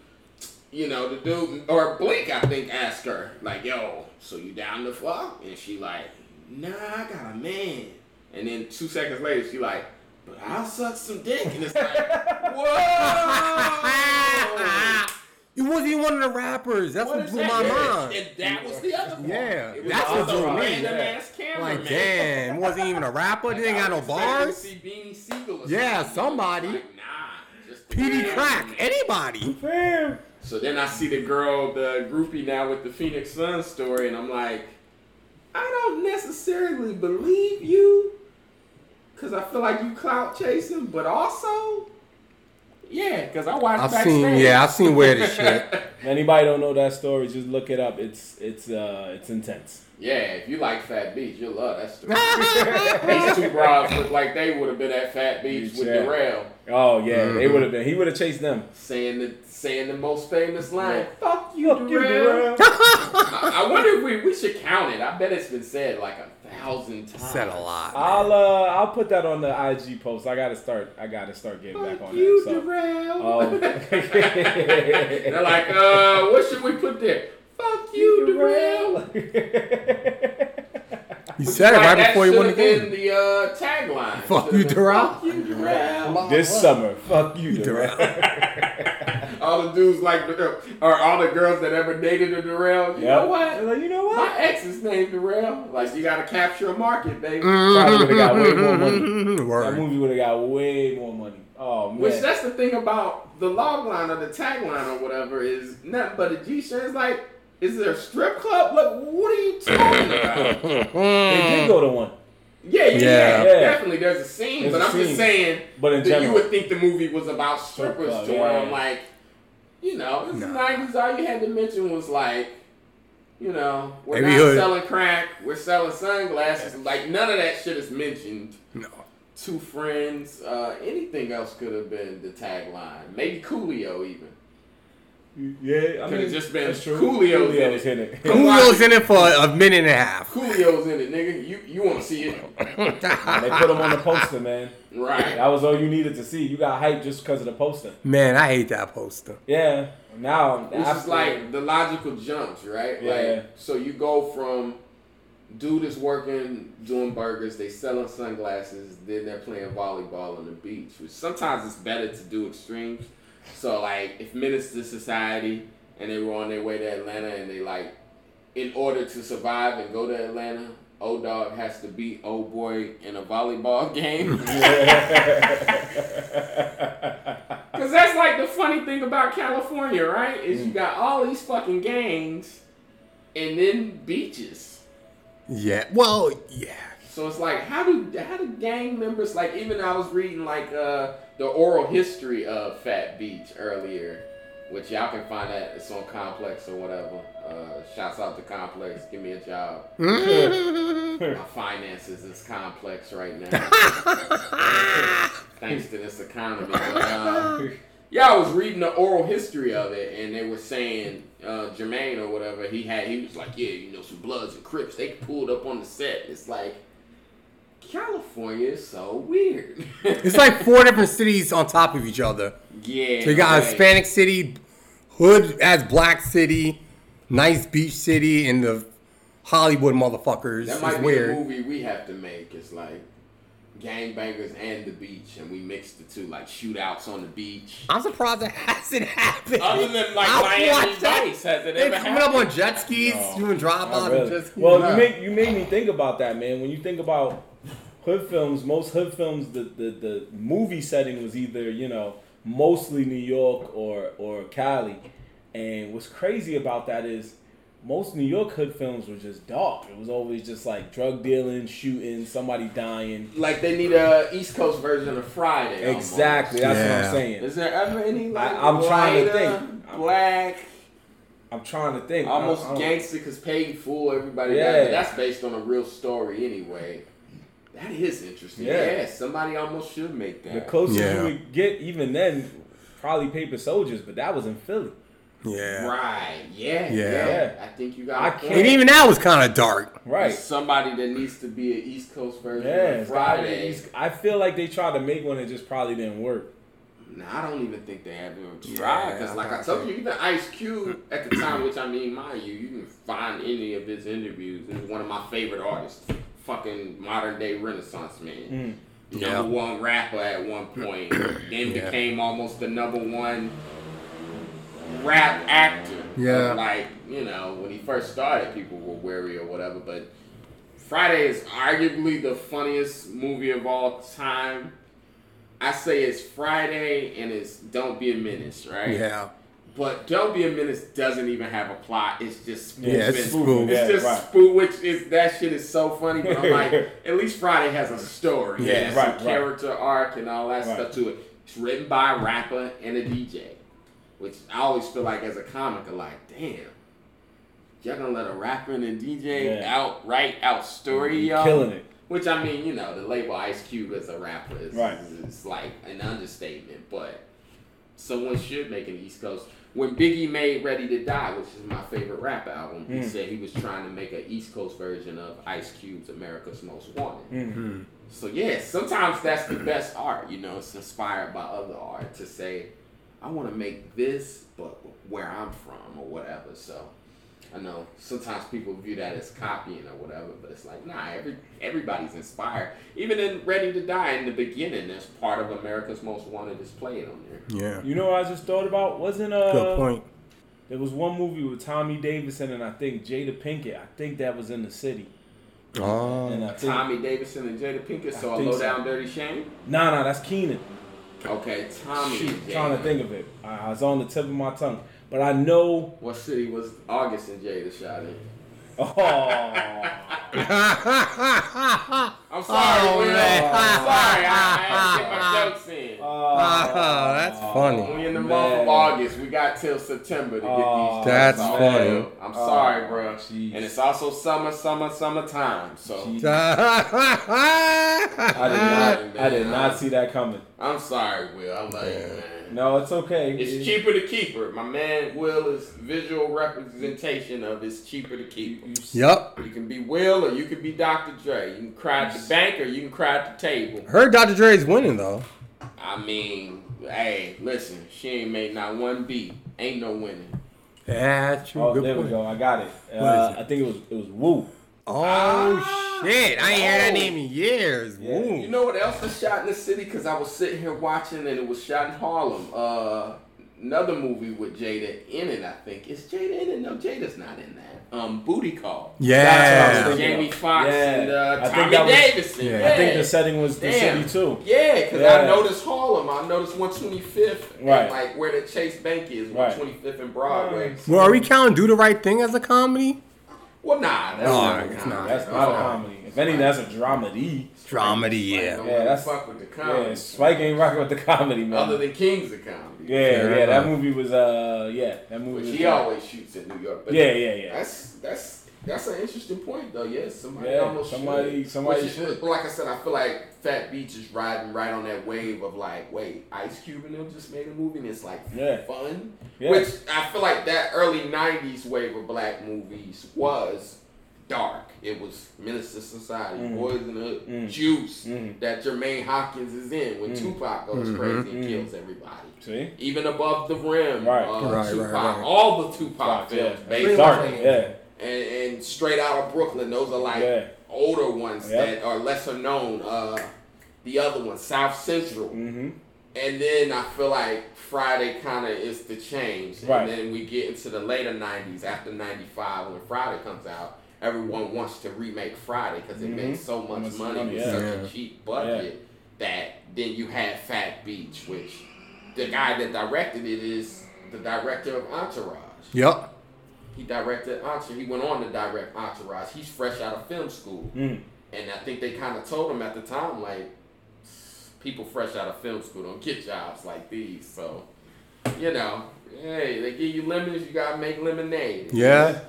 you know, the dude or Blink, I think, asked her like, "Yo, so you down to fuck?" And she like, "Nah, I got a man." And then two seconds later, she like, "But I'll suck some dick." And it's like, whoa. He wasn't even one of the rappers. That's what blew that? my Yeah, mind. And that was the other part. Yeah, that's what blew me, random yeah. Like, damn, wasn't even a rapper. They ain't got no I was expecting to bars. see Beanie Sigel Yeah, something. somebody. Like, nah, just PD Crack, cameraman. anybody. Fam. So then I see the girl, the groupie now with the Phoenix Sun story, and I'm like, I don't necessarily believe you, cause I feel like you clout chasing, but also, yeah, cause I watched I've backstage. seen, yeah, I've seen weird as shit. Anybody don't know that story? Just look it up. It's it's uh it's intense. yeah, if you like Phat Beach, you'll love that story. These two broads look like they would have been at Phat Beach with Yeah. Darrell, Oh yeah, they Mhm. would have been. He would have chased them. saying the saying the most famous line, Yeah. "Fuck you, Fuck you, Darrell." Darrell. I, I wonder if we, we should count it. I bet it's been said like a thousand times. Said a lot. man. I'll uh I'll put that on the IG post. I gotta start. I gotta start getting back Fuck on you, that. So. Darrell. Oh. They're like, uh, what should we put there? Fuck you, Darrell. He said it right that before he won the should've been game. the uh, tagline. Fuck you, been, Darrell. Fuck you, Darrell. this summer, fuck you, Darrell. Darrell. all the dudes like, or all the girls that ever dated a Darrell. You know what? like, you know what? My what? ex is named Darrell. Like, you gotta capture a market, baby. Probably would've got way more money. That movie would have got way more money. Oh man. Which that's the thing about the log line or the tagline or whatever is nothing but a G shirt. It's like, is there a strip club? Like, what are you talking about? they did go to one, Yeah, yeah, yeah, Yeah. Yeah. definitely. There's a scene, There's but a I'm scene. just saying but in that you would think the movie was about strippers club, to where yeah. I'm like, you know, it's Nah. the '90s. All you had to mention was like, you know, we're Maybe not hood. selling crack, we're selling sunglasses. Like none of that shit is mentioned. No. Two friends, uh, anything else could have been the tagline. Maybe Coolio even. yeah, I Could've just been that's true. Coolio's in Coolio's in it. Julio's in it for a minute and a half. Coolio's in it, nigga. You you want to see it, they put him on the poster, man. Right? That was all you needed to see. You got hyped just because of the poster. Man, I hate that poster. Yeah. Now, Which is like the logical jumps, right? Yeah. Like, so you go from dude is working doing burgers, they selling sunglasses, then they're playing volleyball on the beach. Which sometimes it's better to do extremes. So like, if Menace II Society and they were on their way to Atlanta and they like, in order to survive and go to Atlanta. O Dog has to beat old boy in a volleyball game. Cause that's like the funny thing about California, right? Is you got all these fucking gangs and then beaches. Yeah. Well, yeah. So it's like how do how do gang members like even I was reading like uh the oral history of Phat Beach earlier, which y'all can find that it's on Complex or whatever. Uh shouts out to Complex, give me a job. My finances is complex right now. Thanks to this economy. But, uh, Yeah, I was reading the oral history of it, and they were saying uh, Jermaine or whatever he had. He was like, "Yeah, you know, some Bloods and Crips. They pulled up on the set. It's like California is so weird. It's like four different cities on top of each other. yeah. So you got a right. Hispanic city, hood as black city, nice beach city, and the Hollywood motherfuckers. That It's might be weird. a movie we have to make. It's like gangbangers and the beach, and we mix the two, like shootouts on the beach. I'm surprised it hasn't happened. Other than like I Miami watched that. Vice, has it They ever coming up on jet skis, No. doing drop Not out really. jet skis. Well, Nah. you make you made me think about that, man. When you think about hood films, most hood films, the, the, the movie setting was either you know mostly New York or or Cali, and what's crazy about that is most New York hood films were just dark. It was always just like drug dealing, shooting, somebody dying. Like they need a East Coast version of Friday. almost. Exactly, that's what I'm saying. Is there ever any like I- I'm trying to lighter, think. black, I'm trying to think. almost I- I don't- gangster? Because paid fool everybody. Yeah. Yeah, that's based on a real story anyway. That is interesting. Yeah. Yeah, somebody almost should make that. The that. closest Yeah. you would get, even then, probably Paper Soldiers, but that was in Philly. Yeah. Right. Yeah, Yeah. yeah. I think you got. I a can't- point. And even that was kind of dark. Right. There's Somebody that needs to be an East Coast version Yeah, of it's gotta be- Friday. it's- I feel like they tried to make one that just probably didn't work. Nah, I don't even think they have even Yeah, tried. Because, I like I told you, even Ice Cube at the time, which I mean, mind you, you can find any of his interviews. He's one of my favorite artists. Fucking modern day Renaissance man. Mm. Yeah. Number one rapper at one point. then Yeah. became almost the number one rap actor. Yeah. Like, you know, when he first started, people were wary or whatever. But Friday is arguably the funniest movie of all time. I say it's Friday and it's Don't Be a Menace, right? Yeah. But Don't Be a Menace doesn't even have a plot. It's just spoofing. Yeah, it's spoof. It's Yeah, just right. spoof, which is that shit is so funny. But I'm like, at least Friday has a story. Yeah, right, some right. character arc and all that Right. stuff to it. It's written by a rapper and a DJ, which I always feel like as a comic, I'm like, damn, y'all gonna let a rapper and a DJ Yeah. write out story y'all? Killing it. Which I mean, you know, the label Ice Cube as a rapper is, Right. is, is like an understatement, but someone should make an East Coast. When Biggie made Ready to Die, which is my favorite rap album, he Mm. said he was trying to make an East Coast version of Ice Cube's America's Most Wanted. Mm. So yeah, sometimes that's the best art. You know, it's inspired by other art to say, I want to make this, but where I'm from or whatever. So I know sometimes people view that as copying or whatever, but it's like nah, every everybody's inspired. Even in Ready to Die in the beginning, there's part of America's Most Wanted is played on there. Yeah. You know what I just thought about? Wasn't a Good point. there was one movie with Tommy Davidson and I think Jada Pinkett. I think that was in the city. Oh. And Oh. I think Tommy Davidson and Jada Pinkett, so I a low so. down dirty shame. Nah nah that's Keenen. Okay, Tommy. Shoot, trying to think of it. I, I was on the tip of my tongue. But I know What city was August and Jada shot in? Oh I'm sorry, Oh, Will. man. I'm sorry. I, I had to get my jokes in. Ah, that's funny. We in the month of. August. We got till September to get Oh, these. That's jokes off. funny. I'm sorry, bro. jeez. And it's also summer, summer, summertime. So I did not I did not see that coming. I'm sorry, Will. I love you, man. No, it's okay. It's It- cheaper to keep her. My man Will is visual representation of it's cheaper to keep her. you- Yup. You can be Will or you can be Dr. Dre. You can cry at the bank or you can cry at the table. Heard Dr. Dre's winning though. I mean, hey, listen, she ain't made not one beat. Ain't no winning. Yeah, that's true. Oh, Good there point. we go. I got it. What Uh, is it? I think it was it was Woo. Oh shit! I ain't heard that Oh. name in years. Yeah. Woo. You know what else was shot in the city? Because I was sitting here watching and it was shot in Harlem. Uh, another movie with Jada in it, I think. Is Jada in it? No, Jada's not in that. Um, Booty Call. That's what I was yeah. thinking. Jamie Foxx Yeah. and uh, I think Tommy that was- Davidson. Yeah. Yeah. I think the setting was the Damn. city too. Yeah, because Yeah. I noticed Harlem. I noticed 125th. and, Right. like where the Chase Bank is, Right. 125th and Broadway. Well, are we counting "Do the Right Thing" as a comedy? Well, nah, that's No, not a it's comedy. not. That's at not a all. comedy. If anything, that's a dramedy. Dramedy, Like, yeah. don't Yeah, that's- fuck with the comedy. Yeah, Spike ain't rocking with the comedy, man. Other than Kings of Comedy. yeah, Fair yeah, that movie was uh, yeah, that movie Which was. he uh, always shoots in New York. But Yeah, yeah, yeah. That's that's That's an interesting point, though. Yes, somebody Yeah, almost somebody- should. somebody Which is- should. Like I said, I feel like Phat Beach is riding right on that wave of like, wait, Ice Cube and them just made a movie and it's like Yeah. fun. Yeah. Which I feel like that early '90s wave of black movies was dark. It was Menace II Society, Mhm. Boyz n the Hood, Mhm. Juice, Mhm. that Jermaine Hopkins is in when Mhm. Tupac goes Mhm. crazy and Mhm. kills everybody. See? Even above the rim, Right. uh, Right, right, Tupac, right. all the Tupac Tupac, yeah. films, Pretty basically, Dark. much. Yeah. and, and straight out of Brooklyn. Those are like Yeah. older ones Yep. that are lesser known. Uh, the other one, South Central, Mm-hmm. and then I feel like Friday kind of is the change, Right. and then we get into the later '90s after '95 when Friday comes out. Everyone wants to remake Friday because it Mhm. makes so much Much money money, with yeah. such Yeah. a cheap budget that then you had Phat Beach, which the guy that directed it is the director of Entourage. Yep. He directed Entourage. He went on to direct Entourage. He's fresh out of film school, Mm. and I think they kind of told him at the time, like, people fresh out of film school don't get jobs like these. So, you know, hey, they give you lemons, you gotta make lemonade. Yeah.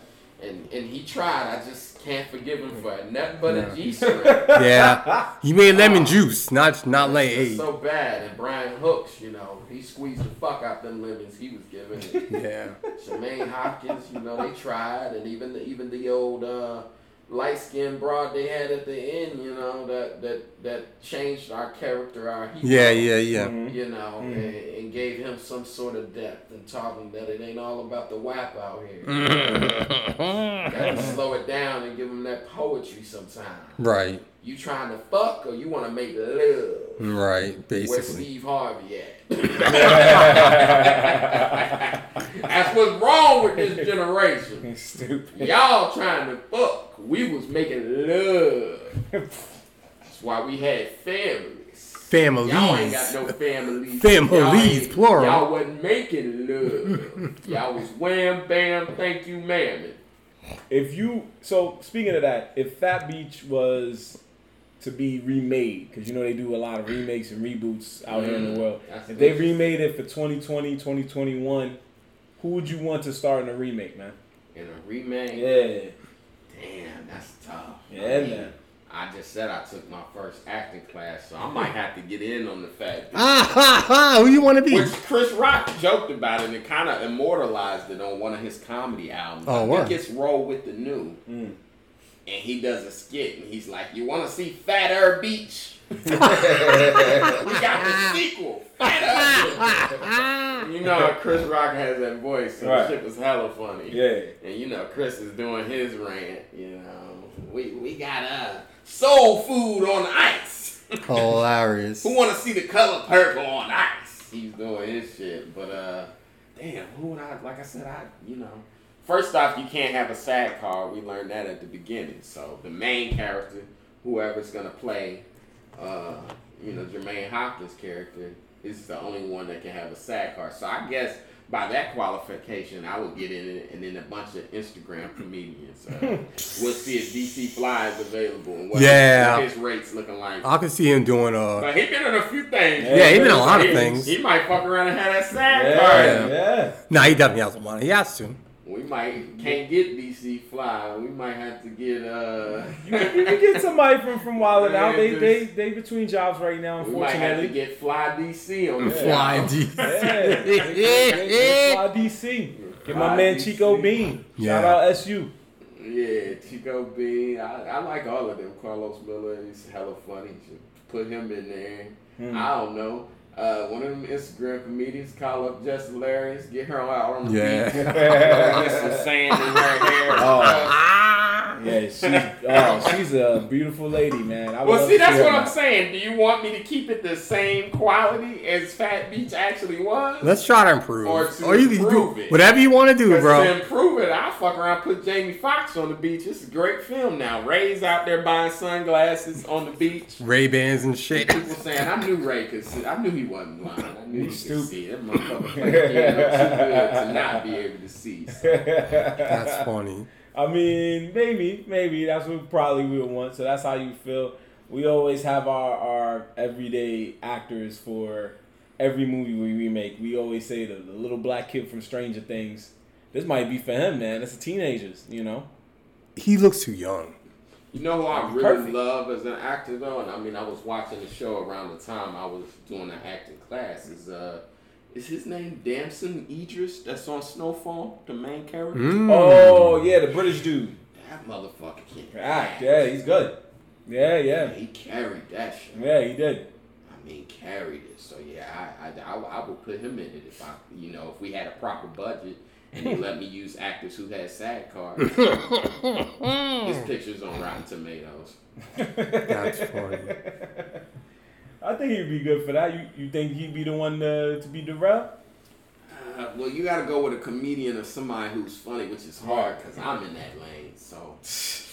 And and he tried. I just can't forgive him for it. Nothing but Yeah. a G string. Yeah. He made lemon juice, not not lay It's eight. so bad. And Brian Hooks, you know, he squeezed the fuck out them lemons he was giving. Yeah. Jermaine Hopkins, you know, they tried, and even the, even the old uh, light skinned broad they had at the end, you know, that that that changed our character, our hero. Yeah, yeah, yeah. Mhm. You know, Mhm. and, and gave him some sort of depth and taught him that it ain't all about the WAP out here. Mm. Gotta slow it down and give him that poetry sometime. Right. You trying to fuck or you want to make love? Right. Basically. Where Steve Harvey at? That's what's wrong with this generation. Stupid. Y'all trying to fuck. We was making love. That's why we had families. Families. Y'all ain't got no families. Families, Y'all plural. Y'all wasn't making love. Y'all was wham bam, thank you, ma'am. If you so speaking of that, if Phat Beach was to be remade, because you know they do a lot of remakes and reboots out here in Mm, the world. If they remade it for 2020, 2021, who would you want to star in a remake, man? In a remake, Yeah. damn, that's tough. Yeah, I mean, man. I just said I took my first acting class, so I might have to get in on the fact. Ah ha ha! Who you want to be? Which Chris Rock joked about it and kind of immortalized it on one of his comedy albums. Oh, I what? think it's Roll with the New. Mm. And he does a skit and he's like, You want to see Fat Air Beach? we got the sequel, Fat Air Beach. You know, Chris Rock has that voice, so Right. the shit was hella funny. Yeah. And you know, Chris is doing his rant. You know, we we got uh soul food on ice. Hilarious. Who want to see the color purple on ice? He's doing his shit, but uh, damn, who would I? Like I said, I you know, first off, you can't have a sad card. We learned that at the beginning. So the main character, whoever's gonna play, uh, you know, Jermaine Hopkins' character, is the only one that can have a sad card. So I guess by that qualification, I would get in it, and then a bunch of Instagram comedians. Uh, we'll see if DC Fly is available and what, Yeah. his rates looking like. I can see him doing a. But he been in a few things. Yeah, he been in a lot of He- things. He might fuck around and have that sad Yeah. card. Yeah. Nah, he definitely has one. He has to. We might can't get DC Fly. We might have to get uh. You can, you can get somebody from from Wild Yeah, Out. They they they between jobs right now. we might have to Unfortunately. get Fly DC on the Fly show. D. Yeah. Get Fly DC. Get my man DC. Chico Bean. Shout Yeah. out SU. Yeah, Chico Bean. I, I like all of them. Carlos Miller, he's hella funny. Should put him in there. Hmm. I don't know. Uh, one of them Instagram comedians call up Jess Hilarious, get her out on the Yeah. beach. Get some sand in her hair. Oh. Yeah, she's oh, she's a beautiful lady, man. I Well, see, that's what I'm saying. Do you want me to keep it the same quality as Phat Beach actually was? Let's try to improve. Or to Or you improve do it. whatever you want to do, bro. To improve it, I fuck around, put Jamie Foxx on the beach. It's a great film now. Ray's out there buying sunglasses on the beach. Ray Bans and shit. People saying I knew Ray could see. I knew he wasn't blind. I knew he could Stupid. see. That motherfucker played piano too good to not be able to see. So, That's funny. I mean, maybe, maybe that's what probably we would want. So that's how you feel. We always have our our everyday actors for every movie we remake. We always say the, the little black kid from Stranger Things. This might be for him, man. It's the teenagers, you know. he looks too young. You know who I really Perfect. love as an actor though, and I mean I was watching the show around the time I was doing an acting class. Is uh, is his name Damson Idris? That's on Snowfall, the main character. Mm. Oh yeah, the British dude. That motherfucker can Act. Yeah, he's good. Yeah, yeah, He carried that shit. yeah. He did. I mean, carried it. So yeah, I, I, I, I would put him in it if I, you know, if we had a proper budget and they let me use actors who had SAG cards. His pictures on Rotten Tomatoes. That's funny. I think he'd be good for that. You you think he'd be the one to, to be Darrell? Uh, well, you got to go with a comedian or somebody who's funny, which is hard because I'm in that lane. So, like I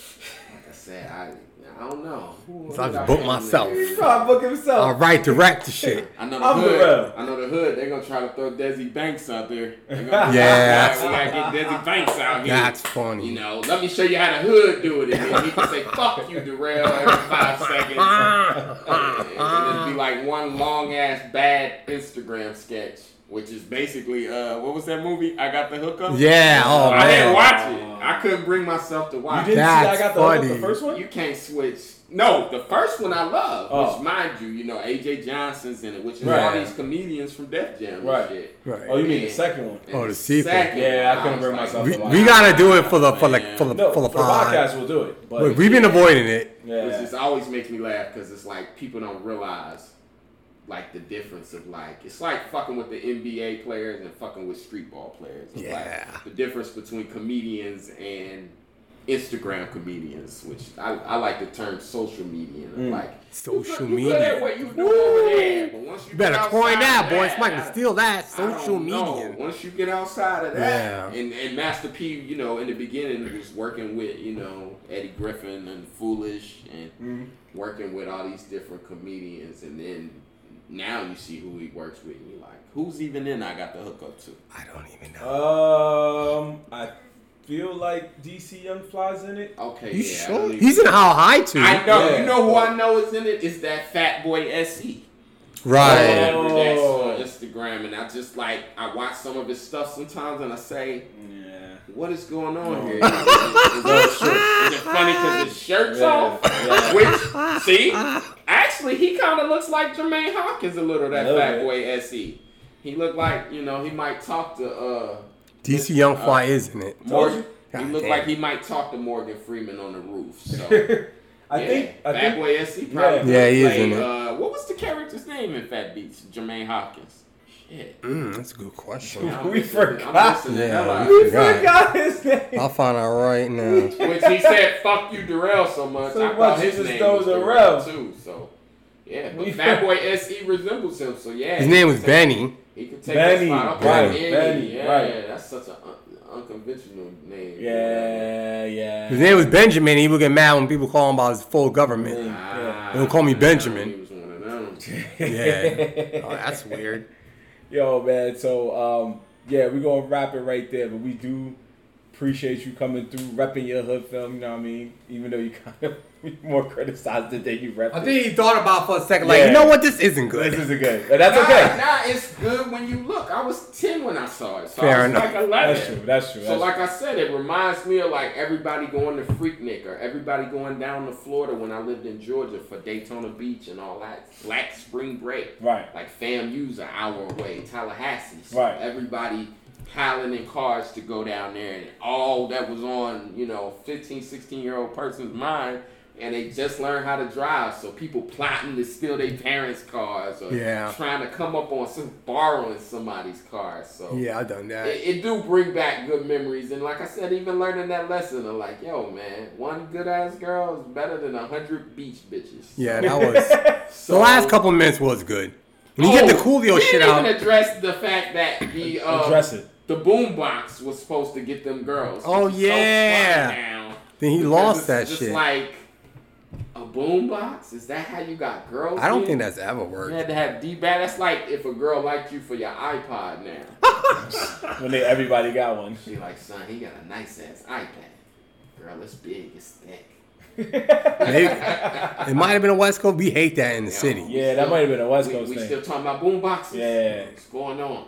said, I, I don't know. Who- So I who just got book myself. there? He's trying to book himself. All right, direct the shit. I know the I'm hood. Darrell. I know the hood. They're gonna try to throw Desi Banks out there. They gonna- Yeah. we gotta get Desi Banks out here. That's funny. You know, let me show you how the hood do it, and then he can say "fuck you, Darrell" every five seconds, and it'd be like one long ass bad Instagram sketch, which is basically uh, what was that movie? I got the hookup. Yeah. Oh I didn't watch it. I couldn't bring myself to You watch. didn't it. see I got the, hook, the first one? You can't switch. No, the first one I love, Oh. which mind you, you know AJ Johnson's in it, which is Right. all these comedians from Def Jam and Right. shit. Right. Oh, you mean the second one? And Oh, the sequel. second Yeah, I one, couldn't was bring like, myself We, to watch we gotta do it for the for the Man. for the No, for the for the podcast, we'll do it. But, But we've been avoiding it. It's yeah. just always makes me laugh because it's like people don't realize like the difference of like it's like fucking with the NBA players and fucking with street ball players. It's Yeah. Like the difference between comedians and Instagram comedians, which I, I like the term social media. Mm. Like Social you, you media. what you do over there, but once you, You better coin that, boy. that, Somebody can I- steal that. Social media. Once you get outside of that, Yeah. and, and Master P, you know, in the beginning was working with, you know, Eddie Griffin and Foolish and Mhm. working with all these different comedians, and then now you see who he works with, and you're like, who's even in? I got the hookup to. I don't even know. Um, I feel like DC Young Fly's in it. Okay, you yeah, sure? He's in How High too. I know. Yeah. You know who I know is in? It's that Fat Boy SE. Right. Remember that Oh. on Instagram, and I just like I watch some of his stuff sometimes, and I say, Yeah. What is going on No. here? Is, is, is, is it funny because his shirt's Yeah, off? yeah. Which, see, actually, he kind of looks like Jermaine Hopkins a little. That A little fat boy Se. He looked like you know he might talk to uh DC Young Fly isn't it. Morgan. He looked damn. like he might talk to Morgan Freeman on the roof. So I yeah, think. I Fat think. Boy Se probably. Yeah, he is played, in it. Uh, what was the character's name in Fat Beats? Jermaine Hopkins. Shit. Mm, that's a good question. I'm We missing it. I'm forgot. missing Yeah, hell out of we it. Forgot his name. I'll find out right now. Which he said, "Fuck you, Darrell," so much. So I much, thought his just name throws was Darrell. Darrell too. So yeah, but We- Fat Boy Se resembles him. So yeah, His name was take- Benny. He could take Benny, that spot. Okay, right, Benny, Benny, yeah, right. that's such an un- unconventional name. Yeah, yeah. His name was Benjamin. He would get mad when people call him by his full government. Ah, They don't call me Benjamin. He was one of them. Yeah. Oh, that's weird. Yo, man. So, um, yeah, we're gonna wrap it right there. But we do appreciate you coming through, repping your hood film. You know what I mean? Even though you kind of more criticized it than you repped. I think he thought about for a second, like, Yeah. you know what, this isn't good. this isn't good, but that's Nah, okay. Nah, it's good when you look. I was ten when I saw it, so Fair I was enough. like eleven. That's true. That's true. So That's like I said, it reminds me of like everybody going to Freaknik or everybody going down to Florida when I lived in Georgia for Daytona Beach and all that. Black spring break. right. Like FAMU's an hour away, Tallahassee. So Right. Everybody piling in cars to go down there and all that was on, you know, 15, 16 year old person's mind and they just learned how to drive. So people plotting to steal their parents' cars or Yeah. trying to come up on some borrowing somebody's car. So Yeah, I done that. it, it do bring back good memories, and like I said, even learning that lesson of like, yo, man, one good ass girl is better than a hundred beach bitches. Yeah, that was. So- The last couple minutes was good. When you get the Oh, Coolio we shit didn't out. even address the fact that the uh, Address it. the boombox was supposed to get them girls. Oh, which is so yeah. Then he because lost it's that just shit. Like a boombox? Is that how you got girls? I don't in? think that's ever worked. You had to have D bag. That's like if a girl liked you for your iPod now. When they everybody got one. She like, son, he got a nice ass iPad. Girl, it's big, it's thick. Maybe- it might have been a West Coast. We hate that in the Yeah. city. Yeah, that might have been a West we, Coast we thing. still talking about boom boxes. Yeah. What's going on?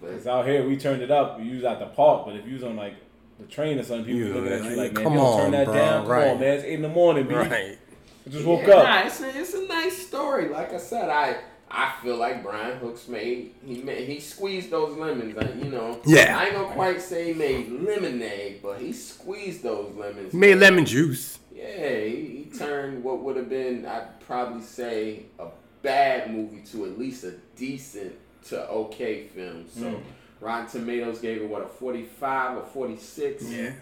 But Cause out here we turned it up. We use at the park, but if you was on like the train or something, people Yeah, looking at you like, like, man, come you don't on, turn that bro, down. Come right. on, man. It's eight in the morning, B. Right. I just woke Yeah, up. Nah, it's a, it's a nice story. Like I said, I I feel like Brian Hooks made he made, he squeezed those lemons. uh, You know. Yeah. I ain't gonna quite say he made lemonade, but he squeezed those lemons. He made lemon juice. Yeah, he, he turned what would have been, I'd probably say, a bad movie to at least a decent to okay film. So Mm. Rotten Tomatoes gave it what a forty-five or forty-six. Yeah.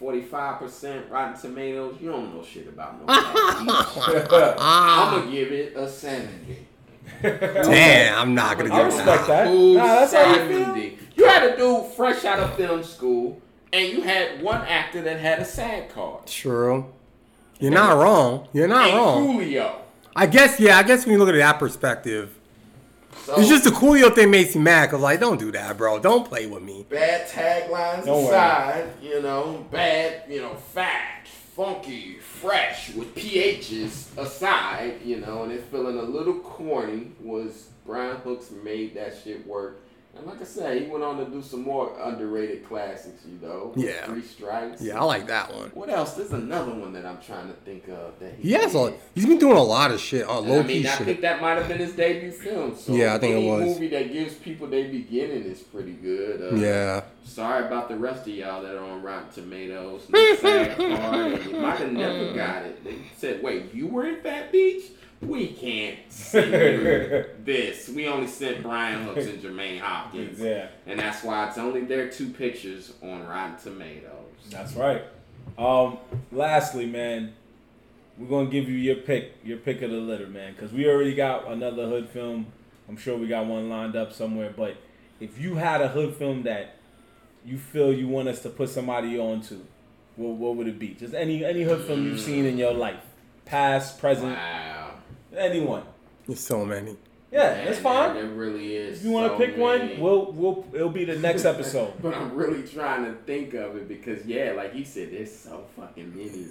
Forty-five percent Rotten Tomatoes. You don't know shit about no. I'm Ah. gonna give it a seventy. Damn, I'm not gonna give it respect that. that. Ooh, Nah, that's how you feel. You had a dude fresh out of film school, and you had one actor that had a sad card. True. You're not wrong. You're not and wrong. Coolio. I guess, yeah, I guess when you look at it that perspective, So, it's just the Coolio thing makes me mad because, like, don't do that, bro. Don't play with me. bad taglines Don't worry. aside, you know, bad, you know, fat, funky, fresh with PHs aside, you know, and it's feeling a little corny was Brian Hooks made that shit work. And like I said, he went on to do some more underrated classics, you know. Yeah. Three Strikes. Yeah, I like that one. What else? There's another one that I'm trying to think of that he He has a, he's been doing a lot of shit, uh, low I mean, I shit. think that might have been his debut film. So Yeah, I think it any was. movie that gives people their beginning is pretty good. Uh, Yeah. Sorry about the rest of y'all that are on Rotten Tomatoes. No sad you might have never got it. They said, "Wait, you were in Phat Beach? We can't send you this. We only sent Brian Hooks and Jermaine Hopkins, Yeah, and that's why it's only their two pictures on Rotten Tomatoes." that's right. Um, lastly, man, we're gonna give you your pick, your pick of the litter, man, because we already got another hood film. I'm sure we got one lined up somewhere. But if you had a hood film that you feel you want us to put somebody onto, what, what would it be? Just any any hood film you've seen in your life, past, present, Wow. Anyone. There's so many. Yeah, Man, that's there- fine. There really is. If you want so to pick many. one, we'll we'll it'll be the next episode. But I'm really trying to think of it because yeah, like you said, there's so fucking many,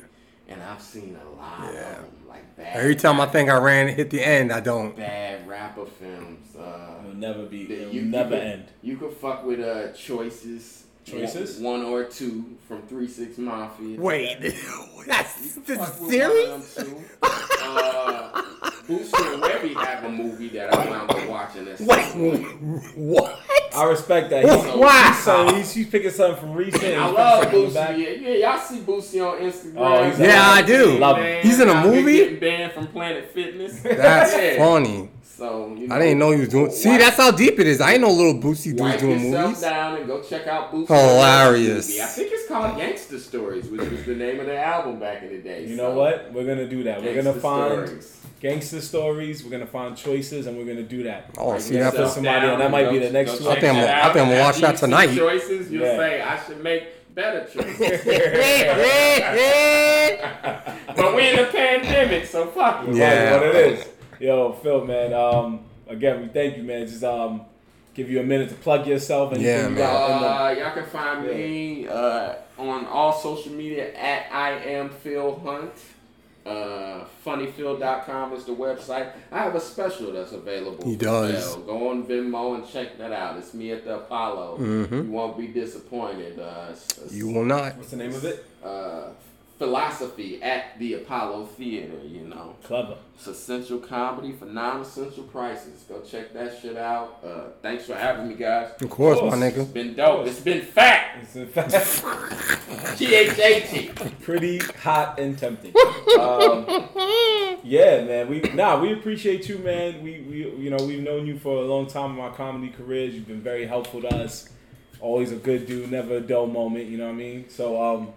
and I've seen a lot Yeah. of them. Like bad. Every time I think I ran hit the end, I don't. bad rapper films. Uh, It'll never be. that It'll you, never you could, end. You could fuck with uh choices. Choices? One, one or two from Three Six Mafia. Wait, that's You could this fuck is with serious? One of them too. uh, Boosie and Webbie have a movie that I wound up watching. That's Wait, what? I respect that. He's, Wow. he's, son- he's, he's picking something from recent. I love Boosie. Yeah, yeah, y'all see Boosie on Instagram. Oh, Yeah, I do. Love him. He's in a out here movie? Getting banned from Planet Fitness. That's Yeah. funny. So you know, I didn't know you was doing. See, that's how deep it is. I didn't know little Boosie dude was Wipe doing yourself movies. down and go check out Boosie. Hilarious. Movie. I think it's called Gangster Stories, which was the name of the album back in the day. You So, know what? We're gonna do that. We're gonna find Stories. gangster stories. We're gonna find choices, and we're gonna do that. Oh, Wipe see that? yourself Put somebody down on. That might go- be the next one. I think I'm- I out, think I'm gonna watch after that you tonight. Choices, you'll Yeah. say I should make better choices. but we're in a pandemic, so fuck it. Yeah. What it is. Yo, Phil, man. Um, again, we thank you, man. Just um, give you a minute to plug yourself. And Yeah, you man. got in the- Uh, y'all can find me uh, on all social media at I am Phil Hunt. Uh, funnyphil.com is the website. I have a special that's available. He does. sale. Go on Vimeo and check that out. It's me at the Apollo. Mm-hmm. You won't be disappointed. Uh, it's- it's. You will not. What's the name of it? Philosophy at the Apollo Theater. You know. Clever. It's essential comedy for non-essential prices. Go check that shit out. Uh, thanks for having me, guys. Of course, course. my It's been dope. It's been fat. It's in fact T H A T. pretty hot and tempting. Um, yeah, man. We nah, we appreciate you, man. We we you know we've known you for a long time in our comedy careers. You've been very helpful to us. Always a good dude, never a dull moment. You know what I mean? So um,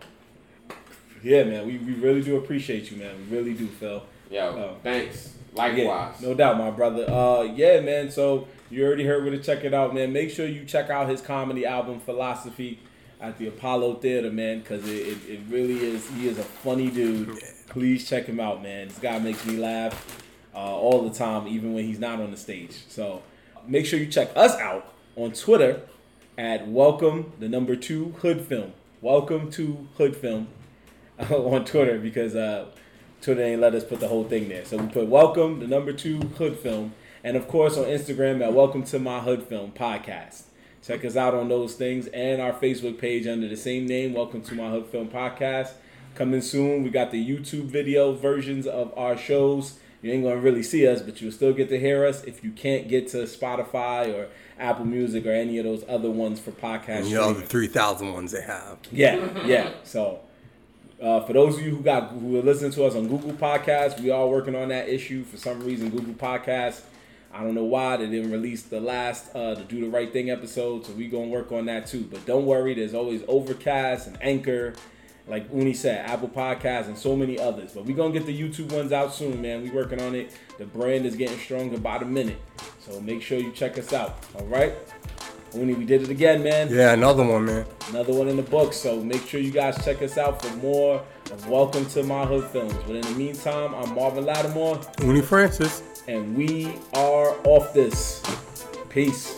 yeah, man. We, we really do appreciate you, man. We really do, Phil. Yo, Oh. thanks. Yeah, Likewise. no doubt, my brother. Uh, yeah, man. So you already heard where to check it out, man. Make sure you check out his comedy album, Philosophy, at the Apollo Theater, man, because it, it, it really is. He is a funny dude. Please check him out, man. This guy makes me laugh uh, all the time, even when he's not on the stage. So make sure you check us out on Twitter at welcome the number two hood film. Welcome to hood film on Twitter because uh, Twitter ain't let us put the whole thing there. So we put welcome, the number two hood film, and of course on Instagram at welcome to my hood film podcast. Check us out on those things and our Facebook page under the same name. Welcome to my Hood Film Podcast. Coming soon, we got the YouTube video versions of our shows. You ain't gonna really see us, but you'll still get to hear us if you can't get to Spotify or Apple Music or any of those other ones for podcast. And you know the streaming. three thousand ones they have. Yeah, yeah. So, uh, for those of you who got who are listening to us on Google Podcasts, we are working on that issue. For some reason, Google Podcasts, I don't know why they didn't release the last uh, the Do the Right Thing episode, so we gonna work on that too. But don't worry, there's always Overcast and Anchor, like Uni said, Apple Podcasts, and so many others. But we gonna get the YouTube ones out soon, man. We working on it. The brand is getting stronger by the minute, so make sure you check us out. All right. We did it again, man Yeah, another one, man. another one in the book. So make sure you guys check us out for more of Welcome to My Hood Films. But in the meantime, I'm Marvin Lattimore, Uni Francis. and we are off this. Peace.